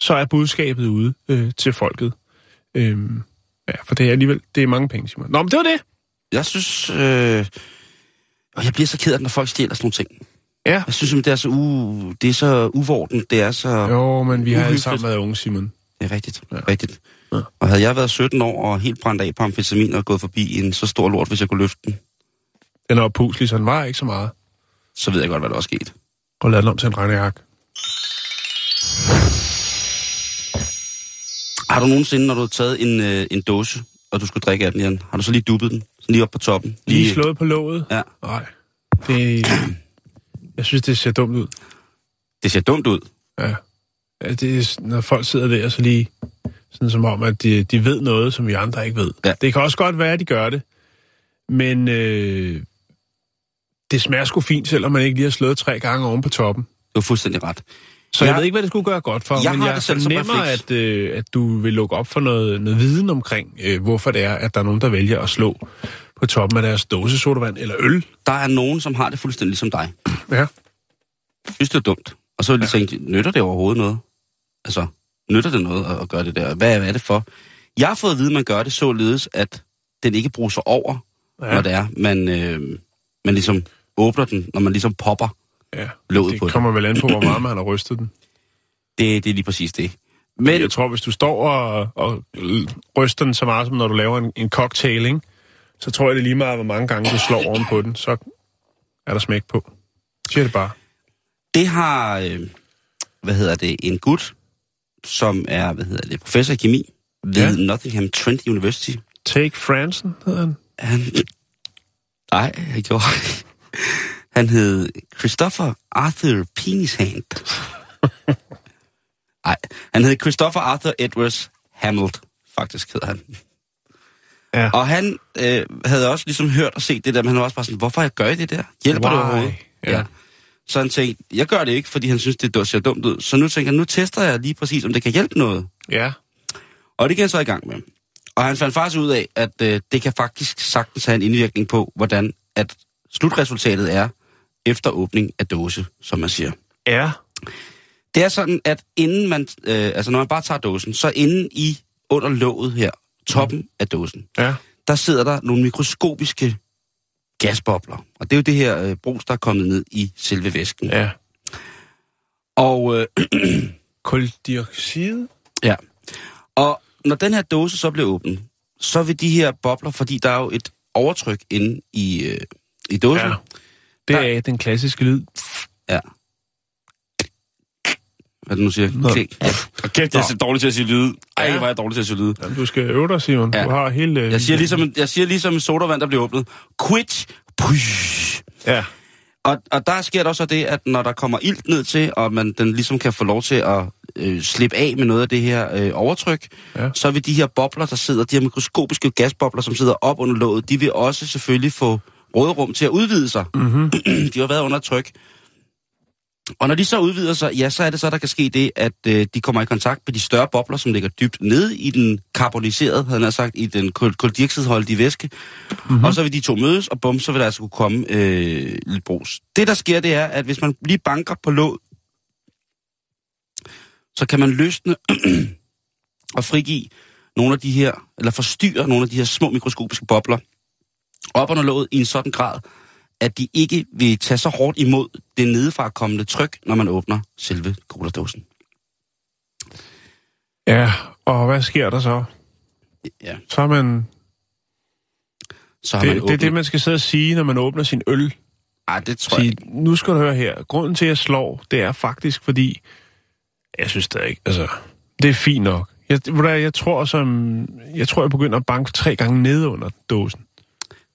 så er budskabet ude øh, til folket. Øh, ja, for det er alligevel det er mange penge, Simon. Nå, men det var det. Jeg synes... Øh, og jeg bliver så ked af, når folk stjæler sådan nogle ting. Ja. Jeg synes, det er så, u, det er så uvorden. Det er så... Jo, men vi har alle sammen været unge, Simon. Det er rigtigt. Ja. Rigtigt. Ja. Og havde jeg været 17 år og helt brændt af på amfetamin og gået forbi en så stor lort, hvis jeg kunne løfte den, Den er oppuslig, så den var ikke så meget. så ved jeg godt, hvad der var sket. Og lad den om til en regnejak. Har du nogensinde, når du har taget en, øh, en dåse, og du skulle drikke af den igen, har du så lige duppet den? Sådan lige op på toppen? Lige slået på låget? Ja. Nej. Det, jeg synes, det ser dumt ud. Det ser dumt ud. Ja. Ja, det er, når folk sidder der, så lige sådan som om, at de, de ved noget, som vi andre ikke ved. Ja. Det kan også godt være, at de gør det, men øh, det smager sgu fint, selvom man ikke lige har slået tre gange oven på toppen. Du har fuldstændig ret. Så jeg, Jeg- jeg ved ikke, hvad det skulle gøre godt for, Jeg men jeg som fornemmer, at, øh, at du vil lukke op for noget, noget viden omkring, øh, hvorfor det er, at der er nogen, der vælger at slå på toppen af deres dåsesodavand eller øl. Der er nogen, som har det fuldstændig ligesom dig. Ja. Synes, det er dumt. Og så vil de tænke, nytter det overhovedet noget? Altså, nytter det noget at, at gøre det der? Hvad, hvad er det for? Jeg har fået at vide, at man gør det således, at den ikke bruser over, ja. når det er, man, øh, man ligesom åbner den, når man ligesom popper ja. låget Det på den. kommer vel an på, hvor meget man har rystet den. Det, det er lige præcis det. Men Jeg tror, hvis du står og, og ryster den så meget, som når du laver en, en cocktail, ikke? så tror jeg, det er lige meget, hvor mange gange du slår oven på den, så er der smæk på. Siger det bare. det har, øh, hvad hedder det, en gut, som er, hvad hedder det, professor i kemi ved Ja. Nottingham Trent University. Take Fransen, hedder han. Han, nej, han gjorde Han hed Christopher Arthur Penishand. Nej, han hed Christopher Arthur Edwards Hamilton, faktisk hed han. Ja. Og han øh, havde også ligesom hørt og set det der, men han var også bare sådan, hvorfor jeg gør det der? Hjælper det Why? overhovedet? Ja. Så han tænkte, jeg gør det ikke, fordi han synes, det ser dumt ud. Så nu tænker han, nu tester jeg lige præcis, om det kan hjælpe noget. Ja. Og det gik han så i gang med. Og han fandt faktisk ud af, at øh, det kan faktisk sagtens have en indvirkning på, hvordan at slutresultatet er efter åbning af dåse, som man siger. Ja. Det er sådan, at inden man, øh, altså når man bare tager dåsen, så inden i under låget her, toppen af dåsen, Ja. der sidder der nogle mikroskopiske gasbobler. Og det er jo det her øh, brus, der er kommet ned i selve væsken. Ja. Og, øh, Koldioxid? ja. og når den her dåse så bliver åbnet, så vil de her bobler, fordi der er jo et overtryk inde i, øh, i dåsen, Ja. Det er den klassiske lyd. Ja. Hvad er det nu siger? Klik. Og kæft, jeg er så dårlig til at sige lyde. Ej, Ja. er jeg dårlig til at sige lyde. Jamen, du skal øve dig, Simon. Ja. Du har hele... øh, Jeg siger ligesom en, jeg siger ligesom en sodavand, der bliver åbnet. Quitch. Push. Ja. Og, og der sker der også det, at når der kommer ilt ned til, og man den ligesom kan få lov til at øh, slippe af med noget af det her øh, overtryk, ja. så vil de her bobler, der sidder, de her mikroskopiske gasbobler, som sidder op under låget, de vil også selvfølgelig få råderum til at udvide sig. Mm-hmm. de har været under tryk. Og når de så udvider sig, ja, så er det så, der kan ske det, at øh, de kommer i kontakt med de større bobler, som ligger dybt nede i den karboniserede, havde han sagt, i den koldioxidholdige væske. Mm-hmm. Og så vil de to mødes, og bum, så vil der altså kunne komme øh, lidt brus. Det, der sker, det er, at hvis man lige banker på låg, så kan man løsne og frigive nogle af de her, eller forstyrre nogle af de her små mikroskopiske bobler op under låget i en sådan grad, at de ikke vil tage så hårdt imod det nedefra kommende tryk, når man åbner selve cola-dåsen. Ja, og hvad sker der så? Ja, Så er man... så har man Det, det åbnet... er det, man skal sidde og sige, når man åbner sin øl. Ej, det tror jeg Sige, nu skal du høre her. Grunden til, at jeg slår, det er faktisk, fordi... Jeg synes det ikke. Altså, det er fint nok. Jeg, jeg tror, som, jeg tror, jeg begynder at banke tre gange ned under dåsen.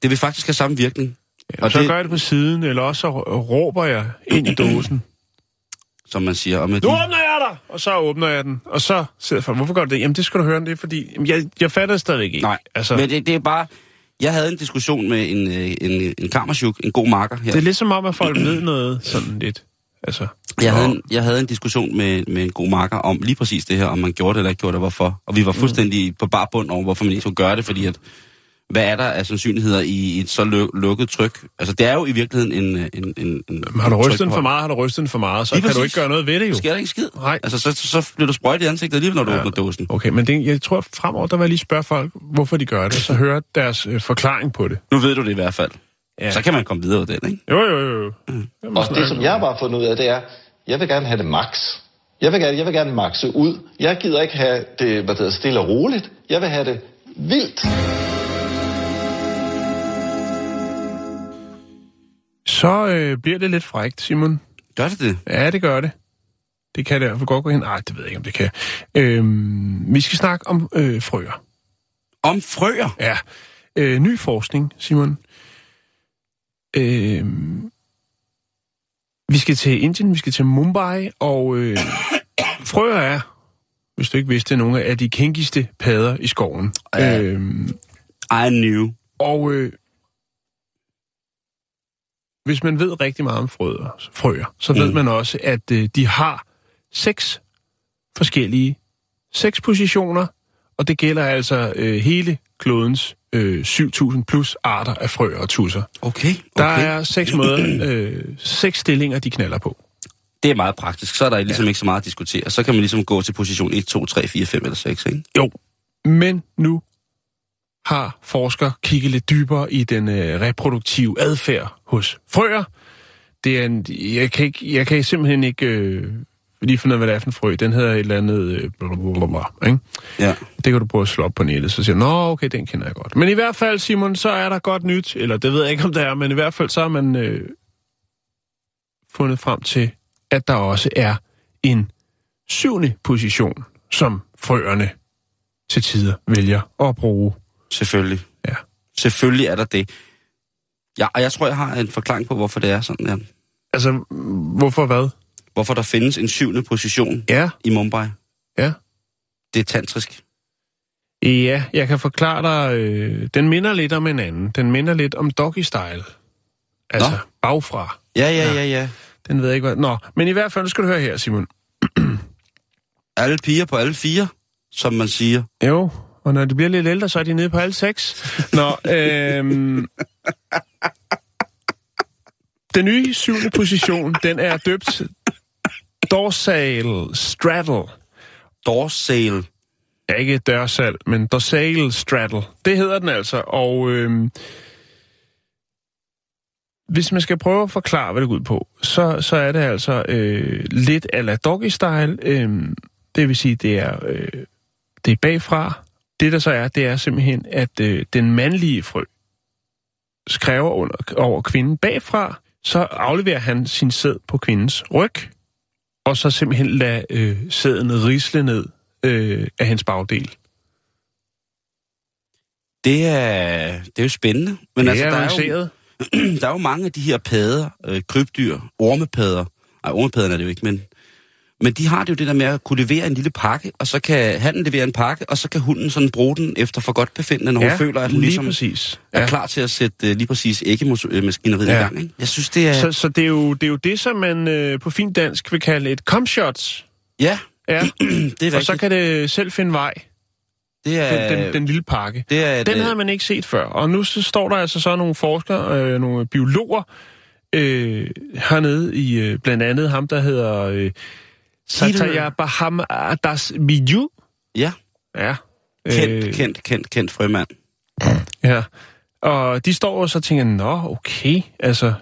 Det vil faktisk have samme virkning, Og, og så det- gør jeg det på siden, eller også så råber jeg ind i dåsen. som man siger. Og med Nu de... åbner jeg dig! Og så åbner jeg den. Og så sidder folk, hvorfor gør du det? Jamen, det skal du høre, det er fordi... Jamen, jeg, jeg fatter det stadigvæk ikke. Nej, altså, men det, det er bare... Jeg havde en diskussion med en, øh, en, en kammersjuk, en god marker her. det er ligesom om, at folk ved noget sådan lidt. Altså, Jeg havde, en, jeg havde en diskussion med, med en god marker om lige præcis det her, om man gjorde det eller ikke gjorde det, hvorfor. Og vi var fuldstændig på bar bund over, hvorfor man ikke skulle gøre det, fordi at, hvad er der af sandsynligheder i et så lu- lukket tryk? Altså, det er jo i virkeligheden en... en, en, en har du rystet den for meget, har du rystet den for meget, så Lige kan du præcis. ikke gøre noget ved det jo. Sker der ikke skid. Nej. Altså, så, så bliver du sprøjt i ansigtet alligevel, når du ja. åbner dåsen. Okay, men det, jeg tror fremover, der vil jeg lige spørge folk, hvorfor de gør det, så høre deres øh, forklaring på det. Nu ved du det i hvert fald. Ja. Så kan man komme videre af den, ikke? Jo, jo, jo. jo. Mm. Jamen, Og det, som jeg bare har fundet ud af, det er, jeg vil gerne have det max. Jeg vil gerne, jeg vil gerne maxe ud. Jeg gider ikke have det, hvad det hedder, stille og roligt. Jeg vil have det vildt. Så øh, bliver det lidt frægt, Simon. Gør det det? Ja, det gør det. Det kan det fald godt gå hen. Nej, det ved jeg ikke, om det kan. Øhm, vi skal snakke om øh, frøer. Om frøer? Ja. Øh, ny forskning, Simon. Øh, vi skal til Indien, vi skal til Mumbai, og øh, frøer er, hvis du ikke vidste, nogle af de kinkigste padder i skoven. Ja. Øhm, I knew. og øh, hvis man ved rigtig meget om frøer, frøer så ved Mm. man også, at øh, de har seks forskellige seks positioner, og det gælder altså øh, hele klodens øh, 7.000 plus arter af frøer og tusser. Okay, okay. Der er seks måder, øh, seks stillinger, de knaller på. Det er meget praktisk. Så er der ligesom ja. ikke så meget at diskutere. Så kan man ligesom gå til position 1, 2, 3, 4, 5 eller 6, ikke? Jo, men nu har forskere kigget lidt dybere i den øh, reproduktive adfærd hos frøer. Det er en, jeg, kan ikke, jeg kan simpelthen ikke øh, lige finde ud af, hvad det er for en frø. Den hedder et eller andet... Øh, blablabla, ikke? Ja. Det kan du prøve at slå op på nettet, så siger Nå, okay, den kender jeg godt. Men i hvert fald, Simon, så er der godt nyt, eller det ved jeg ikke, om det er, men i hvert fald så har man øh, fundet frem til, at der også er en syvende position, som frøerne til tider vælger at bruge. Selvfølgelig. Ja. Selvfølgelig er der det. Ja, og jeg tror, jeg har en forklaring på, hvorfor det er sådan der. Altså, hvorfor hvad? Hvorfor der findes en syvende position Ja, i Mumbai. ja. Det er tantrisk. Ja, jeg kan forklare dig, øh, den minder lidt om en anden. Den minder lidt om doggy style. Altså, Nå. bagfra. Ja, ja, ja, ja. Den ved jeg ikke, hvad... Nå, men i hvert fald, nu skal du høre her, Simon. Alle piger på alle fire, som man siger. Jo, og når de bliver lidt ældre, så er de nede på alle seks. Nå, øhm... Den nye syvende position, den er døbt dorsal straddle. Dorsal. Ja, ikke dørsal, men dorsal straddle. Det hedder den altså, og øhm... hvis man skal prøve at forklare, hvad det går ud på, så, så er det altså øh, lidt ala doggy style. Øhm... Det vil sige, det er, øh, det er bagfra, det der så er, det er simpelthen, at øh, den mandlige frø skræver under, over kvinden bagfra, så afleverer han sin sæd på kvindens ryg, og så simpelthen lader øh, sæden risle ned øh, af hendes bagdel. Det er, det er jo spændende. Men det altså, er der, er avanceret. jo, der er jo mange af de her padder, øh, krybdyr, ormepadder. Nej, ormepadderne er det jo ikke, men, men de har det jo det der med at kunne levere en lille pakke, og så kan han levere en pakke, og så kan hunden sådan bruge den efter for godt befindende, når ja, hun føler, at hun lige ligesom præcis. er klar til at sætte øh, lige præcis æggemaskineriet ja. Ja. i gang. Ikke? Jeg synes, det er... Så, så det, er jo, det er jo det, som man øh, på fint dansk vil kalde et cum shots. Ja, Ja, det er og så rigtigt. kan det selv finde vej, Det er, den, den, den lille pakke. det er Den øh, havde man ikke set før. Og nu så står der altså så nogle forskere, øh, nogle biologer, øh, hernede i øh, blandt andet ham, der hedder øh, Satya Baham Das Biju. Ja, Ja. kendt, Øh, kendt, kendt, kendt frømand. Ja. Og de står og så tænker, nå, okay, altså,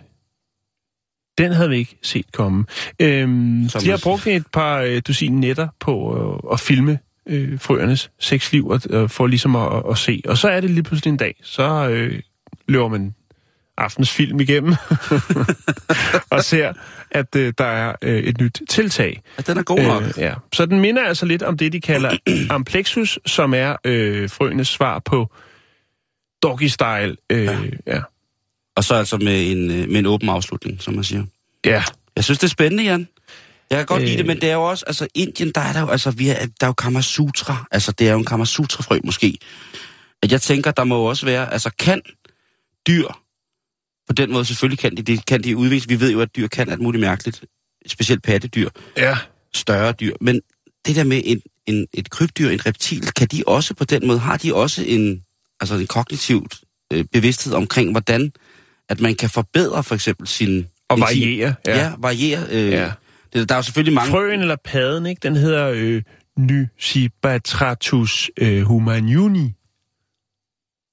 den havde vi ikke set komme. Øhm, Som de har brugt et par øh, dusin netter på øh, at filme øh, frøernes sexliv og, øh, for ligesom at, at se. Og så er det lige pludselig en dag, så øh, løber man aftens film igennem og ser, at øh, der er øh, et nyt tiltag. Ja, den er god nok. Øh, ja. Så den minder altså lidt om det, de kalder amplexus, som er øh, frøenes svar på doggy style. Øh, ja. ja. Og så altså med en, øh, med en åben afslutning, som man siger. ja. Jeg synes, det er spændende, Jan. Jeg kan godt øh... lide det, Øh. men det er jo også, altså Indien, der er der jo, altså, vi er, der er jo Kamasutra. Altså, det er jo en Kamasutra-frø måske. At jeg tænker, der må jo også være, altså kan dyr, på den måde selvfølgelig kan de, de, kan de udvise. Vi ved jo, at dyr kan alt muligt mærkeligt. Specielt pattedyr, Ja. større dyr. Men det der med en, en, et krybdyr, en reptil, kan de også på den måde, har de også en, altså en kognitivt øh, bevidsthed omkring, hvordan at man kan forbedre for eksempel sin... Og variere. Ja, Ja. ja variere. Øh, ja. Det, der er jo selvfølgelig mange... Frøen eller padden, ikke? den hedder øh, Nycibatratus øh, humaniuni.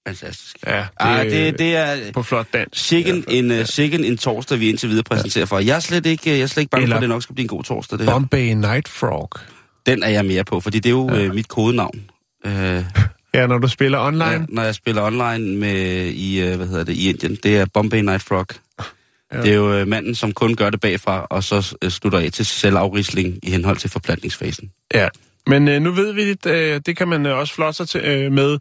Fantastisk. Ja, det, Ej, det, det er på flot dansk. sikken Ja, en, uh, sikken en torsdag, vi indtil videre præsenterer for. Jeg er slet ikke, jeg er slet ikke bange Eller- for, at det nok skal blive en god torsdag, det her. Bombay Night Frog. Den er jeg mere på, fordi det er jo ja. uh, mit kodenavn. Uh, Ja, når du spiller online. ja, når jeg spiller online med i, uh, hvad hedder det, i Indien, det er Bombay Night Frog. Ja. Det er jo uh, manden, som kun gør det bagfra, og så uh, slutter af til selvafrisling i henhold til forplantningsfasen. Ja. Men øh, nu ved vi, at øh, det kan man øh, også flotte sig til, øh, med.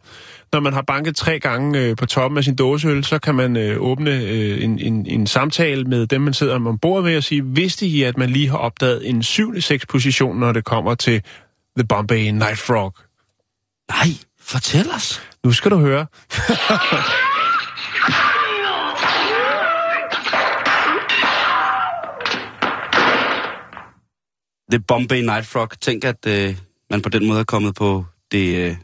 Når man har banket tre gange øh, på toppen af sin dåseøl, så kan man øh, åbne øh, en, en, en samtale med dem, man sidder om bord med, og sige, vidste I, at man lige har opdaget en 7-6 position, når det kommer til The Bombay Night Frog? Nej, fortæl os. Nu skal du høre. The Bombay Night Frog. Tænk, at øh, man på den måde er kommet på det, øh,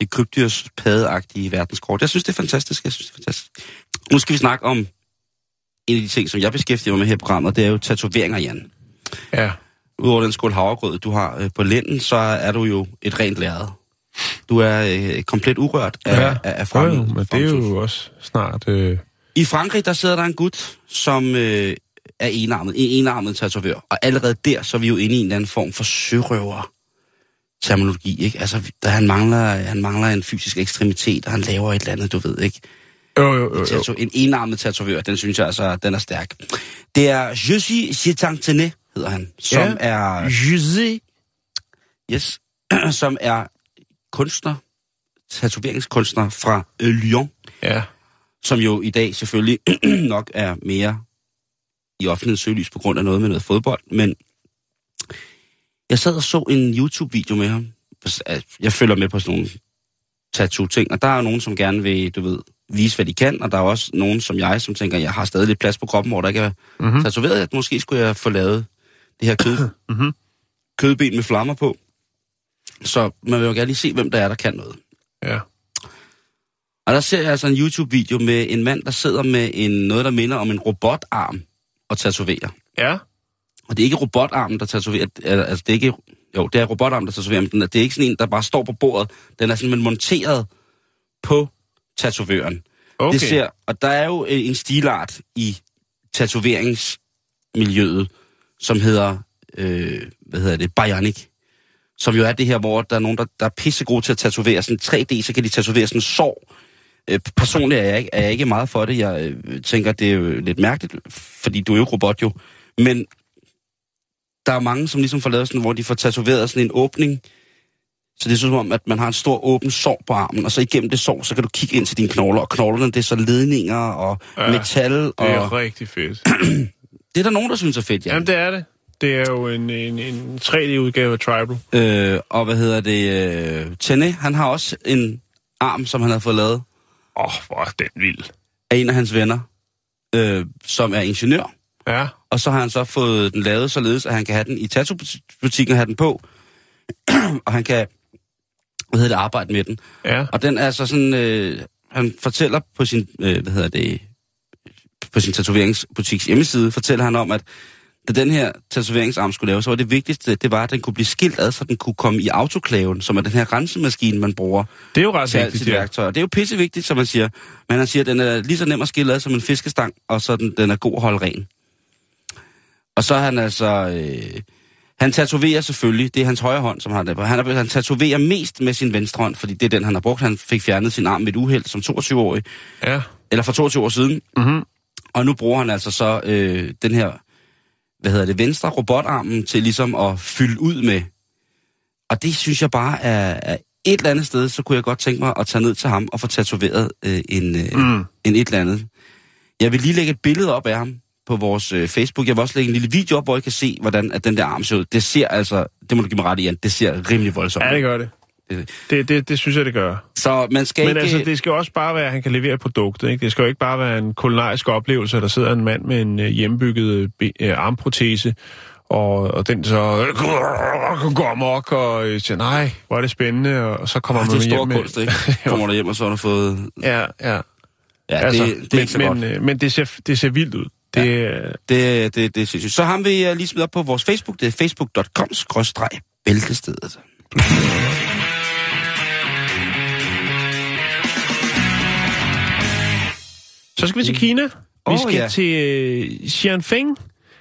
det krybdyrs paddeagtige verdenskort. Jeg synes, det er fantastisk. Jeg synes, det er fantastisk. Nu skal vi snakke om en af de ting, som jeg beskæftiger mig med her i programmet, det er jo tatoveringer, Jan. Ja. Udover den skål havregrød, du har øh, på lænden, så er du jo et rent lærred. Du er øh, komplet urørt af, ja. af, af fremmed, jo, men det er jo også snart... Øh... I Frankrig, der sidder der en gut, som øh, er enarmet, en enarmet tatovør. Og allerede der, så er vi jo inde i en eller anden form for sørøver terminologi, ikke? Altså, der, han, mangler, han mangler en fysisk ekstremitet, og han laver et eller andet, du ved, ikke? Jo, jo, jo, jo. Tato- en enarmet tatovør, den synes jeg altså, den er stærk. Det er Jussi Chitantene, hedder han, som Ja. er... Jussi. Yes, som er kunstner, tatoveringskunstner fra øh, Lyon, Ja. som jo i dag selvfølgelig nok er mere i offentlighedens søgelys på grund af noget med noget fodbold, men jeg sad og så en YouTube-video med ham. Jeg følger med på sådan nogle tattoo-ting, og der er jo nogen, som gerne vil, du ved, vise, hvad de kan, og der er også nogen som jeg, som tænker, jeg har stadig lidt plads på kroppen, hvor der ikke er Mhm. tatoveret, at måske skulle jeg få lavet det her kød, Mhm. kødben med flammer på. Så man vil jo gerne lige se, hvem der er, der kan noget. Ja. Og der ser jeg altså en YouTube-video med en mand, der sidder med en, noget, der minder om en robotarm og tatoverer. Ja. Og det er ikke robotarmen, der tatoverer, altså det er ikke, jo, det er robotarmen, der tatoverer, men den er, det er ikke sådan en, der bare står på bordet. Den er simpelthen monteret på tatovøren. Okay. Det ser, og der er jo øh, en stilart i tatoveringsmiljøet, som hedder, øh, hvad hedder det, bionic. Som jo er det her, hvor der er nogen, der, der er pissegode til at tatovere sådan 3D, så kan de tatovere sådan sår. Øh, personligt er jeg, ikke, er jeg ikke meget for det. Jeg øh, tænker, det er jo lidt mærkeligt, fordi du er jo robot jo. Men der er mange, som ligesom får lavet sådan, hvor de får tatoveret sådan en åbning. Så det er som om, at man har en stor åben sår på armen, og så igennem det sår, så kan du kigge ind til dine knogler, og knoglerne, det er så ledninger og Ja, metal. Det Og er rigtig fedt. det er der nogen, der synes er fedt, ja. Jamen, det er det. Det er jo en, en, en 3D-udgave af Tribal. Øh, og hvad hedder det? Øh, Tenne, han har også en arm, som han har fået lavet Åh, oh, hvor er den vild. af en af hans venner, øh, som er ingeniør. Ja. Og så har han så fået den lavet således, at han kan have den i tattoo-butikken og have den på. og han kan, hvad hedder det, arbejde med den. Ja. Og den er så sådan, øh, han fortæller på sin, øh, hvad hedder det, på sin tatoveringsbutiks hjemmeside, fortæller han om, at da den her tatoveringsarm skulle laves, så var det vigtigste, det var, at den kunne blive skilt ad, så den kunne komme i autoklaven, som er den her rensemaskine, man bruger Det er jo ret til vigtigt, sit ja. værktøj. Og det er jo pissevigtigt, som man siger. Men han siger, at den er lige så nem at skille ad som en fiskestang, og så den, den er god at holde ren. Og så er han altså... Øh, han tatoverer selvfølgelig, det er hans højre hånd, som har det. Han, er, han tatoverer mest med sin venstre hånd, fordi det er den, han har brugt. Han fik fjernet sin arm med et uheld som 22-årig, Ja. eller for 22 år siden. Mhm. Og nu bruger han altså så øh, den her, hvad hedder det, venstre robotarmen til ligesom at fylde ud med. Og det synes jeg bare er, er et eller andet sted, så kunne jeg godt tænke mig at tage ned til ham og få tatoveret øh, en, øh, Mm. en et eller andet. Jeg vil lige lægge et billede op af ham på vores øh, Facebook. Jeg vil også lægge en lille video op, hvor I kan se, hvordan at den der arm ser ud. Det ser altså, det må du give mig ret i, Jan, det ser rimelig voldsomt Ja, det gør det. Det- Det, det, det synes jeg, det gør. Så man skal Men ikke... altså, det skal også bare være, at han kan levere produktet. Ikke? Det skal jo ikke bare være en kulinarisk oplevelse, at der sidder en mand med en øh, hjembygget øh, øh, armprotese, og, og den så går amok og siger, nej, hvor er det spændende, og så kommer man er hjem med... kunst, ikke? Kommer der hjem, og så har du fået... Ja, ja. Ja, altså, det, det er men, ikke så men, godt. men det ser, det ser vildt ud. Det, øh, Det, det, det synes jeg. Så ham vil jeg lige smide op på vores Facebook. Det er facebook.com-bæltestedet. så skal vi til Kina. Vi skal ja. til øh, Xianfeng.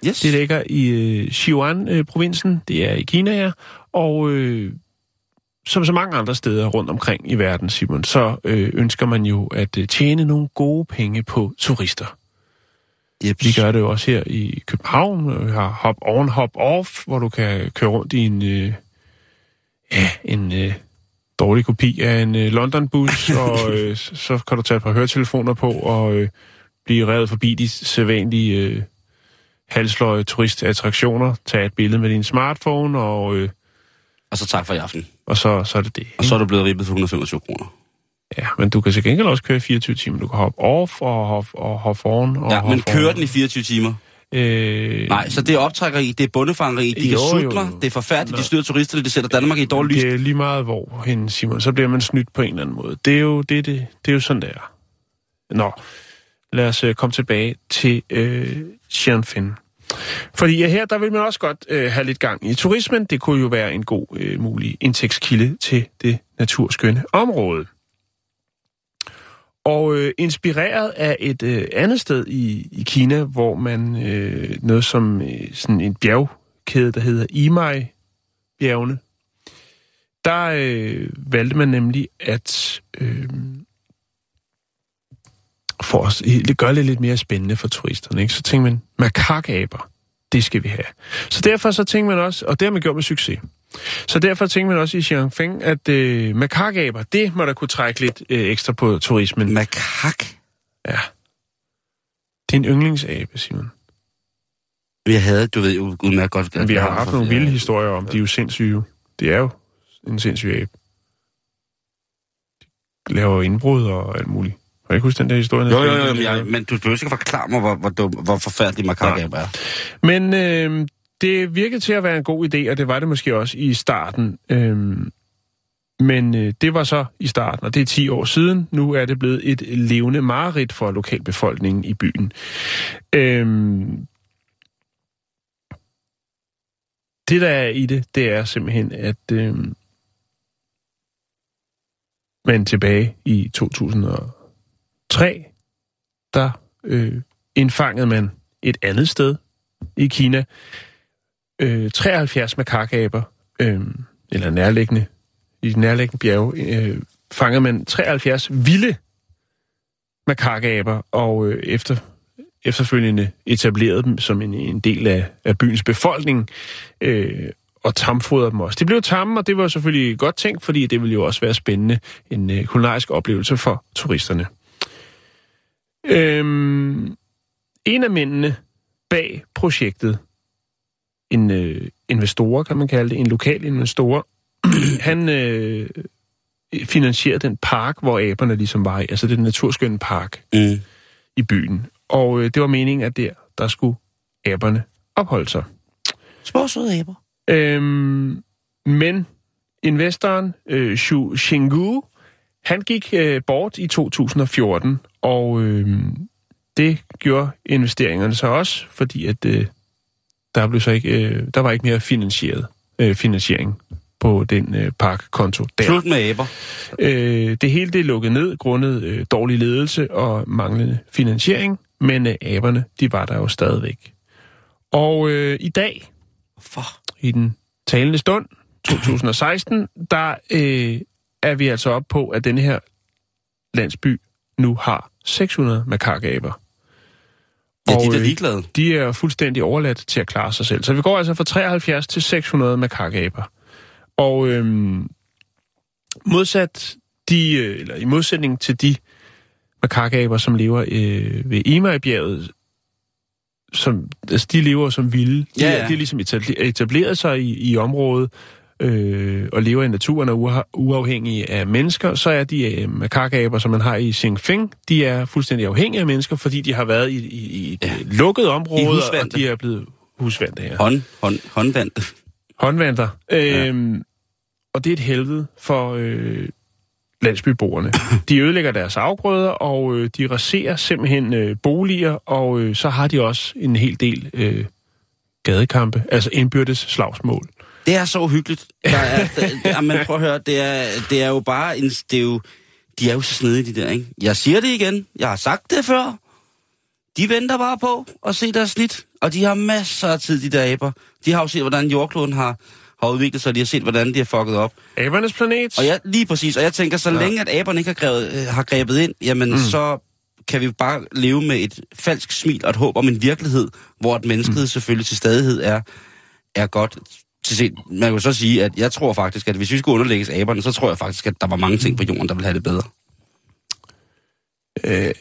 Yes. Det ligger i øh, Sichuan-provinsen. Det er i Kina, ja. Og øh, som så mange andre steder rundt omkring i verden, Simon, så øh, ønsker man jo at øh, tjene nogle gode penge på turister. Jeps. Vi gør det jo også her i København. Vi har hop on, hop off, hvor du kan køre rundt i en, øh, ja, en øh, dårlig kopi af en øh, London-bus, og øh, så- kan du tage et par høretelefoner på og øh, blive revet forbi de sædvanlige øh, halsløje turistattraktioner, tage et billede med din smartphone, og, øh, Og så tak for i aften. og så, så er det det. Og så er du blevet ribbet for 125 kroner. Ja, men du kan til gengæld også køre i 24 timer. Du kan hoppe off og hoppe, og hoppe on. Og Ja, hoppe men kører den i 24 timer? Øh, Nej, så det er optrækkeri, det er bundefangeri, de Jo, kan jo. sutler, det er forfærdeligt, de styrer turisterne, det sætter Danmark i dårligt lys. Det er lige meget hvor hen, Simon. Så bliver man snydt på en eller anden måde. Det er jo, det, det, det er jo sådan, det er. Nå, lad os øh, komme tilbage til øh, Shanfin. Fordi ja, her, der vil man også godt øh, have lidt gang i turismen. Det kunne jo være en god øh, mulig indtægtskilde til det naturskønne område. Og øh, inspireret af et øh, andet sted i, i Kina, hvor man øh, noget som øh, sådan en bjergkæde, der hedder Imai-bjergene, der øh, valgte man nemlig at øh, for os, s- gøre det lidt mere spændende for turisterne. Ikke? Så tænkte man, makakaber, det skal vi have. Så derfor så tænkte man også, og det har man gjort med succes, så derfor tænkte man også i Xiangfeng, at øh, makakaber, det må der kunne trække lidt øh, ekstra på turismen. Makak? Ja. Det er en yndlingsabe, Simon. Vi havde, du ved jo udmærket godt... at Vi har jeg haft nogle vilde historier om, de er jo sindssyge. Det er jo en sindssyg abe. De laver indbrud og alt muligt. Kan du ikke huske den der historie? Jo, jo, jo, men, jeg, men du behøver ikke forklare mig, hvor, hvor, dum, hvor forfærdelig makakaber er. Men øh, det virkede til at være en god idé, og det var det måske også i starten. Øhm, men øh, det var så i starten, og det er 10 år siden. Nu er det blevet et levende mareridt for lokalbefolkningen i byen. Øhm, det, der er i det, det er simpelthen, at øh, man tilbage i 2003, der øh, indfangede man et andet sted i Kina øh, 73 makakaber, øh, eller nærliggende, i den nærliggende bjerge, øh, fangede man 73 vilde makakaber, og øh, efter, efterfølgende etablerede dem som en, en del af, af byens befolkning, øh, og tamfodrede dem også. De blev tamme, og det var selvfølgelig godt tænkt, fordi det ville jo også være spændende, en øh, kulinarisk oplevelse for turisterne. Øhm, en af mændene bag projektet, en øh, investor, kan man kalde det, en lokal investor, han øh, finansierede den park, hvor aberne ligesom var i, altså den naturskønne park Mm. i byen. Og øh, det var meningen, at der, der skulle aberne opholde sig. Små søde aber. Øhm, men investoren, øh, Xu Xingu, han gik øh, bort i 2014, og øh, det gjorde investeringerne så også, fordi at øh, der blev så ikke, øh, der var ikke mere finansieret øh, finansiering på den øh, parkkonto der. Slut med aber. Øh, det hele det er lukket ned grundet øh, dårlig ledelse og manglende finansiering, men øh, aberne, de var der jo stadigvæk. Og øh, i dag, For. i den talende stund, 2016, der øh, er vi altså op på, at denne her landsby nu har 600 makakaber. Ja, de er øh, ligeglade. De er fuldstændig overladt til at klare sig selv. Så vi går altså fra 73 til 600 makakaber. Og øhm, modsat de, øh, eller i modsætning til de makakaber, som lever øh, ved Imai-bjerget, som, altså de lever som vilde. De, Ja, er- ja. de er ligesom etabler- etableret sig i, i området øh, og lever i naturen og uafhængige af mennesker. Så er de øh, makakaber, som man har i Xingfeng, de er fuldstændig afhængige af mennesker, fordi de har været i, i, i et Ja. ja. lukket område, og de er blevet husvante her. Hånd, hånd, håndvand. Håndvanter. Øhm, og det er et helvede for øh, landsbyboerne. De ødelægger deres afgrøder, og øh, de raserer simpelthen øh, boliger, og øh, så har de også en hel del øh, gadekampe, altså indbyrdes slagsmål. Det er så uhyggeligt. Der er, der, der, men prøv at høre, det er, det er jo bare en... Det er jo, de er jo så snedige, de der, ikke? Jeg siger det igen. Jeg har sagt det før. De venter bare på at se deres snit. Og de har masser af tid, de der aber. De har jo set, hvordan jordkloden har, har udviklet sig. De har set, hvordan de har fucket op. Abernes planet. Og jeg, lige præcis. Og jeg tænker, så Ja. længe at aberne ikke har, grebet, øh, har grebet ind, jamen mm. så kan vi bare leve med et falsk smil og et håb om en virkelighed, hvor et mennesket mm. selvfølgelig til stadighed er, er godt. Til set, man kan jo så sige, at jeg tror faktisk, at hvis vi skulle underlægges aberne, så tror jeg faktisk, at der var mange ting på jorden, der ville have det bedre. Øh,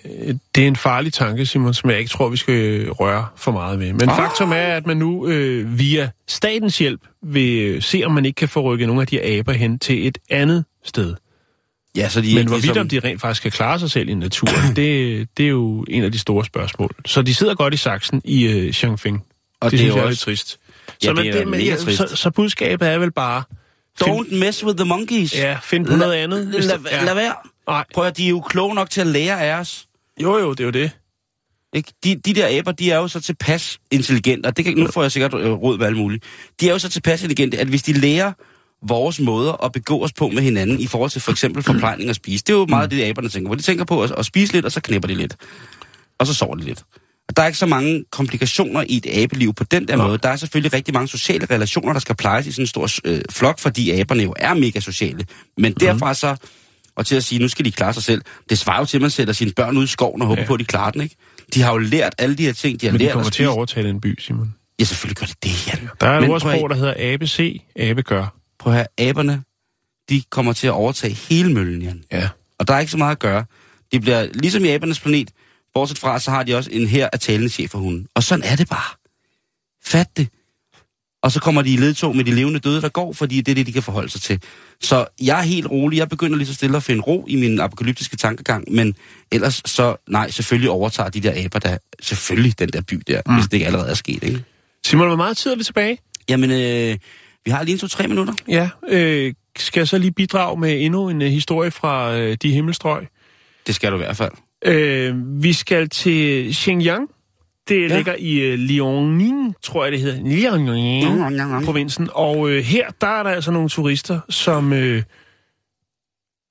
det er en farlig tanke, Simon, som jeg ikke tror, vi skal røre for meget ved. Men ah. faktum er, at man nu øh, via statens hjælp vil se, om man ikke kan få rykket nogle af de aber hen til et andet sted. Ja, så de Men hvorvidt ligesom- om de rent faktisk kan klare sig selv i naturen, det, det er jo en af de store spørgsmål. Så de sidder godt i saksen i øh, Xiangfeng. Og det, det er jo også- lidt trist. Så, det er men mega ja, så, så budskabet er vel bare, Don't mess with the monkeys. ja, find på noget andet. Lad, det- ja. lad være. Nej, Prøv at de er jo kloge nok til at lære af os. jo jo, det er jo det. Ikke? De, de der aber, de er jo så tilpas intelligente, og det kan, nu får jeg sikkert øh, råd med alt muligt. De er jo så tilpas intelligente, at hvis de lærer vores måder at begå os på med hinanden i forhold til for eksempel forplejning og spise, det er jo meget det, aberne tænker på. De tænker på at, at spise lidt, og så knæpper de lidt. Og så sover de lidt. Der er ikke så mange komplikationer i et abeliv på den der Nå. måde. Der er selvfølgelig rigtig mange sociale relationer, der skal plejes i sådan en stor øh, flok, fordi aberne jo er mega sociale. Men derfra så, og til at sige, nu skal de klare sig selv, det svarer jo til, at man sætter sine børn ud i skoven og håber Ja. på, at de klarer den, ikke? De har jo lært alle de her ting, de har Men de lært kommer at til at overtage den by, Simon. Ja, selvfølgelig gør det det, ja. Der er et Men ordsprog, der hedder ABC, abe gør. Prøv at høre, aberne, de kommer til at overtage hele møllen, Jan. Ja. Og der er ikke så meget at gøre. De bliver, ligesom i abernes planet, bortset fra, så har de også en her af talende chef for hunden. Og sådan er det bare. Fat det. Og så kommer de i ledtog med de levende døde, der går, fordi det er det, de kan forholde sig til. Så jeg er helt rolig. Jeg begynder lige så stille at finde ro i min apokalyptiske tankegang. Men ellers så, nej, selvfølgelig overtager de der aber, der selvfølgelig den der by der, mm. hvis det ikke allerede er sket, ikke? Simon, hvor meget tid er vi tilbage? Jamen, øh, vi har lige en to-tre minutter. Ja, øh, skal jeg så lige bidrage med endnu en øh, historie fra øh, de himmelstrøg? Det skal du i hvert fald. Øh, vi skal til Xinjiang. Det ja. Ligger i øh, Liaoning, tror jeg det hedder. Liaoning, provinsen. Og øh, her, der er der altså nogle turister, som øh,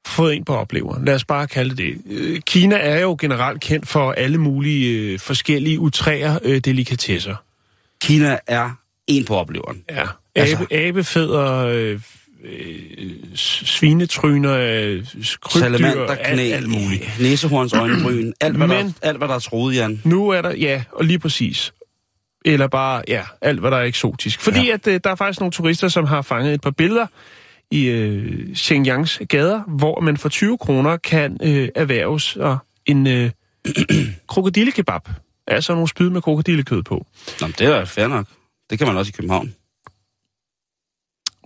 fået en på opleveren. Lad os bare kalde det. Øh, Kina er jo generelt kendt for alle mulige øh, forskellige utræer øh, delikatesser. Kina er en på opleveren. Ja. Altså- Abe, abefædder, øh, øh, svinetryner, øh, krybdyr, Salamander, alt, knæ, alt muligt. næsehorns øjenbryn, alt hvad, Men- der, alt hvad der er troet, Jan. Nu er der, ja, og lige præcis. Eller bare, ja, alt hvad der er eksotisk. Fordi ja. at øh, der er faktisk nogle turister, som har fanget et par billeder i øh, Xinjiangs gader, hvor man for 20 kroner kan øh, erhverves og en øh, krokodillekebab. Altså nogle spyd med krokodillekød på. Nå, det er fair nok. Det kan man også i København.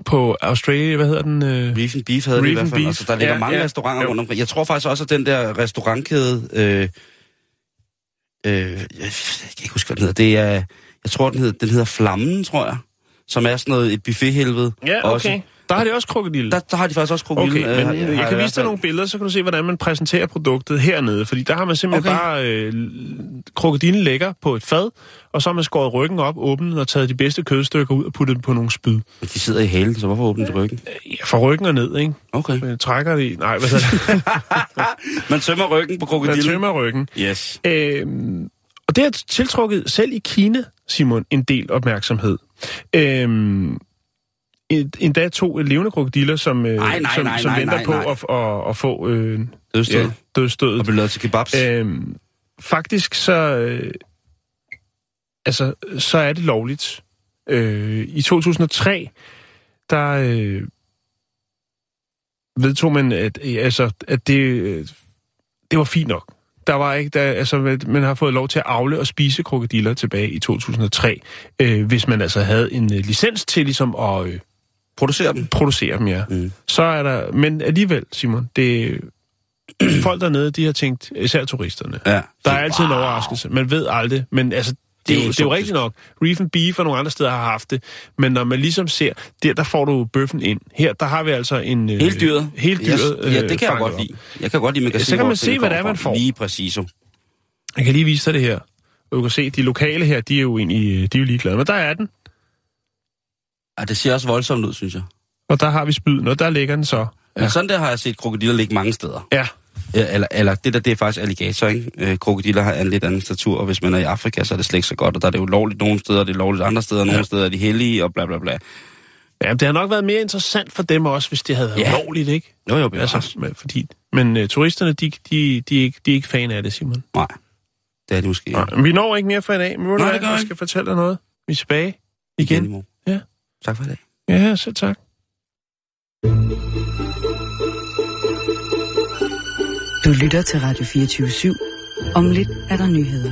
På Australia, hvad hedder den? Øh? Beef and Beef havde det i Reef hvert fald. Beef. Altså, der ligger Ja, mange ja. restauranter Jo. rundt omkring. Jeg tror faktisk også, at den der restaurantkæde... Øh, øh, jeg kan ikke huske, hvad den hedder. Det er, jeg tror, den hedder, den hedder Flammen, tror jeg. Som er sådan noget, et buffethelvede. Ja, okay. Også. Der har de også krokodille. Der, der har de faktisk også krokodille. Okay, øh, men har jeg kan vise dig nogle billeder, så kan du se, hvordan man præsenterer produktet hernede. Fordi der har man simpelthen Okay. bare øh, krokodillen lægger på et fad, og så har man skåret ryggen op, åbnet og taget de bedste kødstykker ud og puttet dem på nogle spyd. Men De sidder i halen, så hvorfor åbner de ryggen? Ja, fra ryggen og ned, ikke? Okay. Man trækker det i... Nej, hvad hedder det? Man tømmer ryggen på Man krokodillen. tømmer ryggen. Yes. Øhm, og det har tiltrukket selv i Kina, Simon, en del opmærksomhed. Øhm, endda to levende krokodiller, som, øh, Nej, nej, som, nej, som nej, venter nej, på nej. At, at, at få øh, Dødstød. ja, dødstødet. Og lavet til kebabs. Øhm, faktisk så, øh, altså, så er det lovligt. Øh, I 2003, der øh, vedtog man, at, øh, altså, at det, øh, det var fint nok. Der var ikke, der, altså, man har fået lov til at avle og spise krokodiller tilbage i 2003, øh, hvis man altså havde en øh, licens til ligesom at øh, Producerer dem. producere dem, ja. Mm. Så er der, men alligevel, Simon, det folk dernede, de har tænkt, især turisterne, Ja. der er altid en overraskelse. Man ved aldrig, men altså, det, Det er jo, det er jo rigtigt nok. Reef and Beef og nogle andre steder har haft det. Men når man ligesom ser, der, der får du bøffen ind. Her, der har vi altså en... øh, Helt dyret. Helt dyret. Ja, det kan jeg godt lide. Jeg kan godt lide, man kan Ja, se, så kan man se, hvad det er, man får. Lige præcis. jo. Jeg kan lige vise dig det her. Og du kan se, de lokale her, de er jo egentlig de er jo ligeglade. Men der er den. Og det ser også voldsomt ud, synes jeg. Og der har vi spyden, og der ligger den så. Ja. Men sådan der har jeg set krokodiller ligge mange steder. Ja. eller, eller det der, det er faktisk alligator, ikke? Øh, krokodiller har en lidt anden natur, og hvis man er i Afrika, så er det slet ikke så godt. Og der er det ulovligt nogle steder, det er lovligt andre steder, ja. nogle steder er de hellige, og bla bla bla. Ja, det har nok været mere interessant for dem også, hvis det havde været ja. ulovligt, ikke? Jo, jo, altså, bevares. altså, men, fordi, Men øh, turisterne, de, de, de, er ikke, de er ikke fan af det, Simon. Nej, det er de måske. Nej, vi når ikke mere for i dag, men vi skal fortælle dig noget. Vi er tilbage igen, igen Tak for i dag. Ja, så tak. Du lytter til Radio 24 /7. Om lidt er der nyheder.